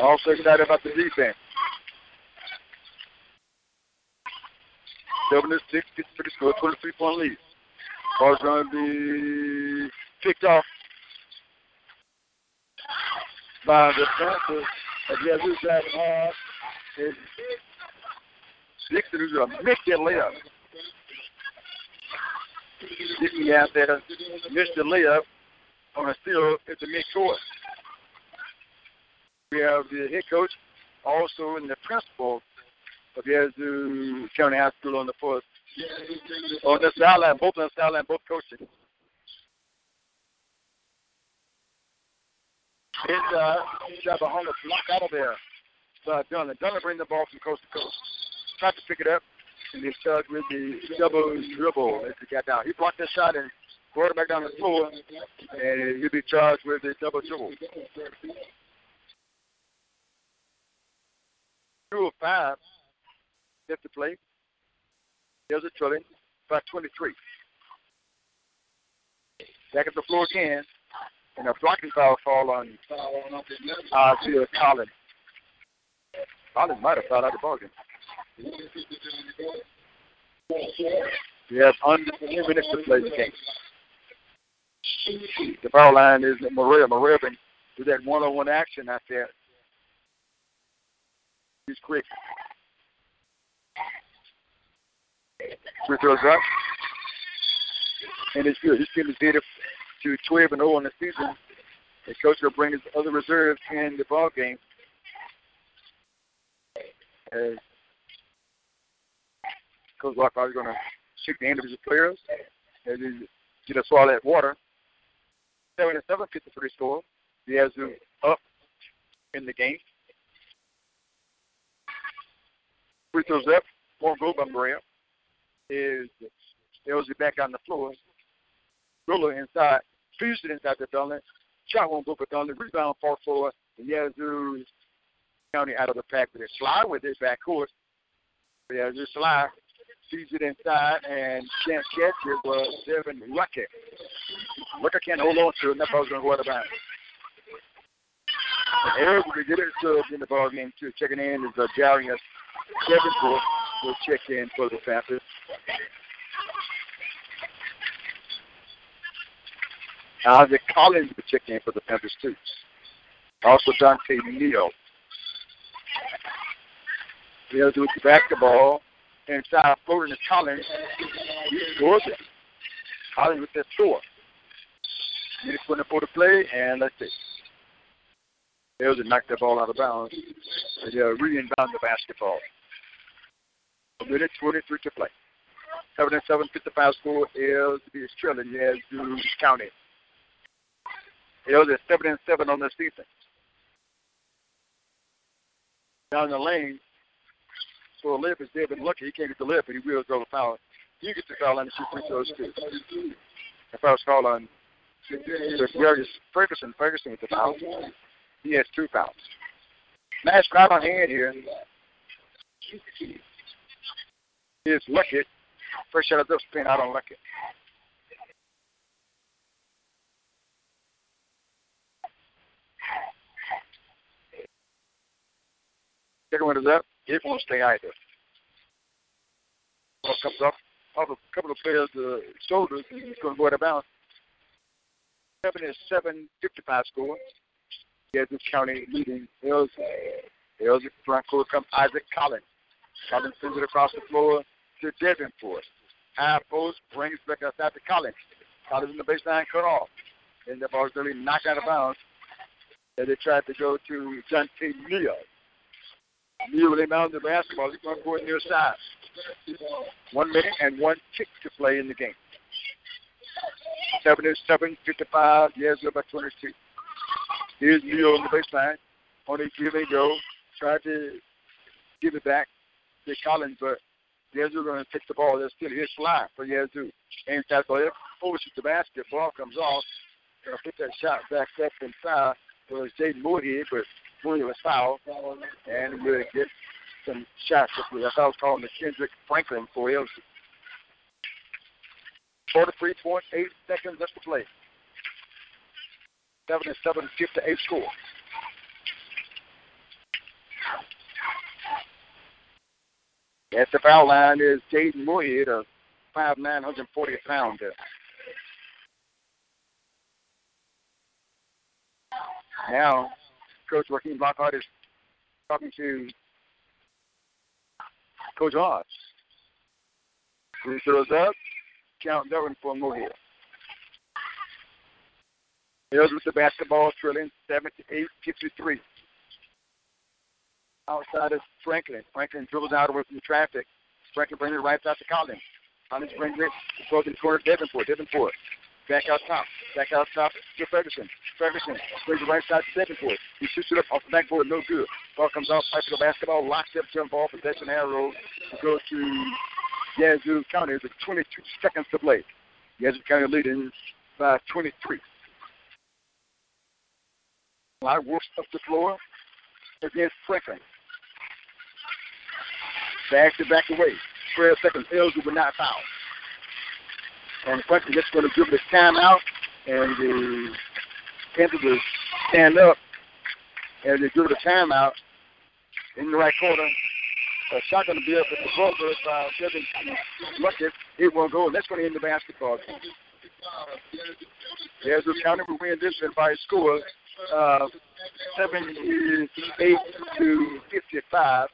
Also excited about the defense. Seven to six gets pretty score, 23 point lead. Ball's going to be picked off by the Panthers. Again, who's that hard? Dixon who's going to make that layup. Dixon out there missed the layup on a steal at the mid-court. We have the head coach, also in the principal of Yazoo County High School on the fourth. On the sideline, both on the sideline, both coaching. It's uh, Shabahoma block out of there. So Dunlin. Dunlin bring the ball from coast to coast. tried to pick it up, and he started with the double dribble as he got down. He blocked that shot and brought it back down the floor, and he'll be charged with the double dribble. Two of five left to play. There's a trillion, about 23. Back at the floor again, and a blocking foul fall on uh, to Collins. Collins might have fouled out the ballgame. We have under two minutes to play the game. The foul line is Maria. Maria been do that one-on-one action out there. He's quick. Free throws up. And it's good. He's getting his to 12 and 0 in the season. The coach will bring his other reserves in the ball game. As Coach Lockhart is going to shake the his players as he get a swallow that water. 7 and 7 53 score. Yazoo up in the game. Free throws up. More goal by Maria. Is Elzy back on the floor. Ruler inside. It inside the building. Shot won't go for Dunley. Rebound far. The Yazoo County out of the pack with it. Slide with it back court. Yazoo slide. Sees it inside and can't catch it. But Devin Lucky. Lucky can't hold on to it. And that ball's going to go out of bounds. Eric will get it to in the ball game too. Checking in is uh, Jarius Davenport will check in for the Panthers. Isaac Collins will check in for the Panthers too. Also Dante Neal. They'll do the basketball inside floating to Collins. He scores it. Collins with that score. Minutes winning for the play, and let's see. They'll just knock that ball out of bounds. And they'll re-inbound the basketball. A minute 23 to play. 7 and 7, 55 score is the Australian Yazoo County. It was at 7 and 7 on the season. Down the lane, so a lip is David lucky. He can't get the lip, but he will throw the foul. He gets the foul line and shoot free throws too. The foul's called on Darius Ferguson. Ferguson with the foul. He has two fouls. Nice grab on hand here. Here's Luckett. First shot of this out on Luckett. Second one is up. It won't stay either. Ball comes up off a couple of players' uh, shoulders. It's going to go out of bounds. Seven is seven fifty-five score. Yazoo County leading Hills. Front court comes Isaac Collins. Collins sends it across the floor to Davenport. Half post brings back outside to Collins. Collins in the baseline cut off. And the ball's really knocked out of bounds. And they tried to go to Dante Neal. Neal will inbound the basketball. He's going to go near side. One minute and one kick to play in the game. 77 55, yes, about 22. Here's Neal on the baseline. On a give and go. Tried to give it back to Collins, but Yazoo going to take the ball. There's still his fly for Yazoo. Inside the forces the basket. Ball comes off. Going to put that shot back up inside. It was Jaden Moorhead, but Was fouled. And we'll get some shots. That's how I was calling the Kendrick Franklin for LC. 43.8 seconds left to play. 77 58 score. At the foul line is Jaden Moorhead, a 5'9", 140 pounder. Now, Coach Joaquin Lockhart is talking to Coach Hodge. Free throws up, count Durham for Moorhead. Hills with the basketball, trailing 78 53. Outside is Franklin. Franklin dribbles out away from the traffic. Franklin brings it right out to Collins. Collins brings it, to corner Davenport. Davenport Back out top. Back out top to Ferguson. Ferguson brings the right side to Davenport. He shoots it up off the backboard, no good. Ball comes off, pipe to the basketball, locks up, jump ball, possession arrow to go to Yazoo County with 22 seconds to play. Yazoo County leading by 23. Light works up the floor against Franklin. Back to back away. 12 seconds. Elgin will not foul. And Franklin just going to give the timeout, and the Panthers will stand up as they give the timeout in the right corner. A shot going to be up at the buzzer by Kevin Luckett. It won't go. and That's going to end the basketball game. Yazoo County will win this by a score uh, 78 to 55.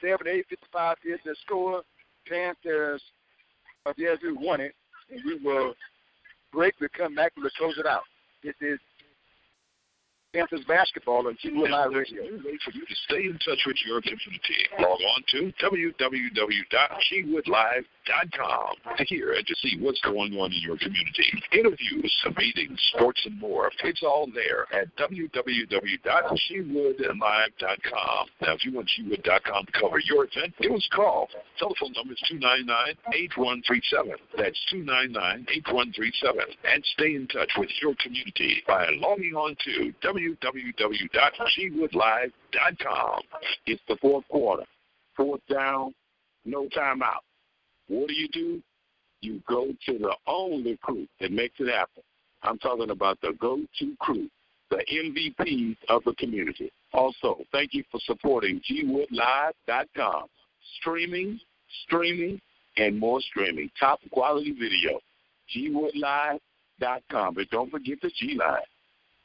78 55 is the score. Panthers of Yazoo won it. And we will break. We come back we'll close it out. This is Panthers basketball on G-Wood Live Radio. for you to stay in touch with your community. Log on to www.gwoodlive.com to hear and to see what's going on in your community. Interviews, meetings, sports, and more. It's all there at www.gwoodlive.com. Now, if you want gwood.com to cover your event, give us a call. Telephone number is 299-8137. That's 299-8137. And stay in touch with your community by logging on to www.gwoodlive.com. It's the fourth quarter. Fourth down, no timeout. What do you do? You go to the only crew that makes it happen. I'm talking about the go-to crew, the MVPs of the community. Also, thank you for supporting gwoodlive.com. Streaming, streaming, and more streaming. Top quality video. gwoodlive.com. But don't forget the G-Line.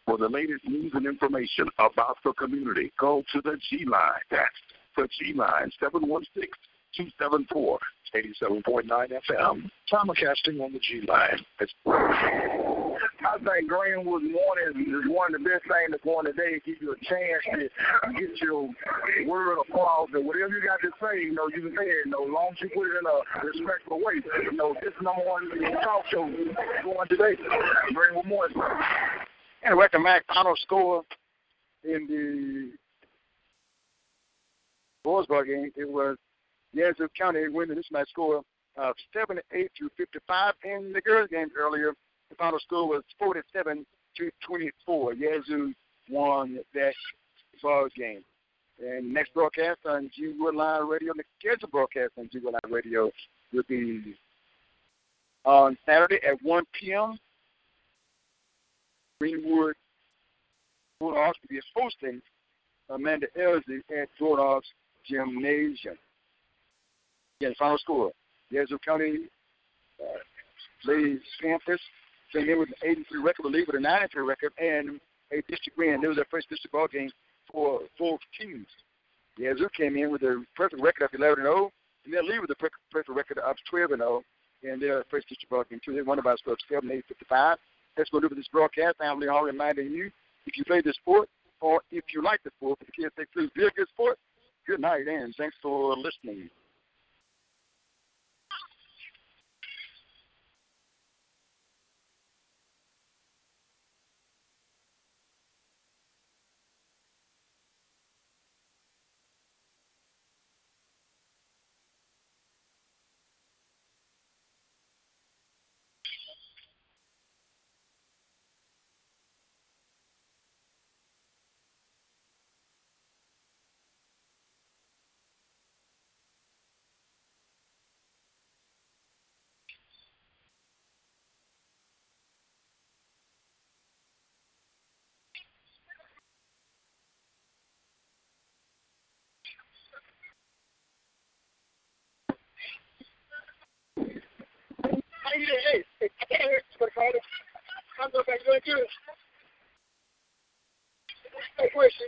For the latest news and information about the community, go to the G-Line. That's the G-Line, 716-274 87.9 FM. Simulcasting on the G line. It's I think Greenwood one is, one of the best things that's going today. Give you a chance to get your word across and whatever you got to say, you know, you can say it. You know, as long as you put it in a respectful way. You know, this is number one talk show going today. Greenwood Morris. And record Mac final score in the Boysboro game, it was Yazoo County winning this match score uh, of 78 to 55. In the girls' game earlier, the final score was 47 to 24. Yazoo won that ball game. And next broadcast on G-Wood Live Radio, the scheduled broadcast on G-Wood Live Radio will be on Saturday at 1 p.m. Greenwood Bulldogs will be hosting Amanda Elzy at Bulldogs Gymnasium. Again, final score. Yazoo County uh, Ladies Panthers came in with an 83 record, will leave with a 93 record, and a district win. It was their first district ball game for both teams. Yazoo came in with a perfect record of 11 0, and oh, they'll leave with a perfect record of 12 0 in their first district ball game, too. They won by a score of 7 8 55. That's going to do for this broadcast. I'm Lee Hall reminding you if you play the sport or if you like the sport, if the kids think please be a good sport, good night and thanks for listening. Hey, hey, hey, I can't hear you, Carter. I'm going back doing good. Hey, question.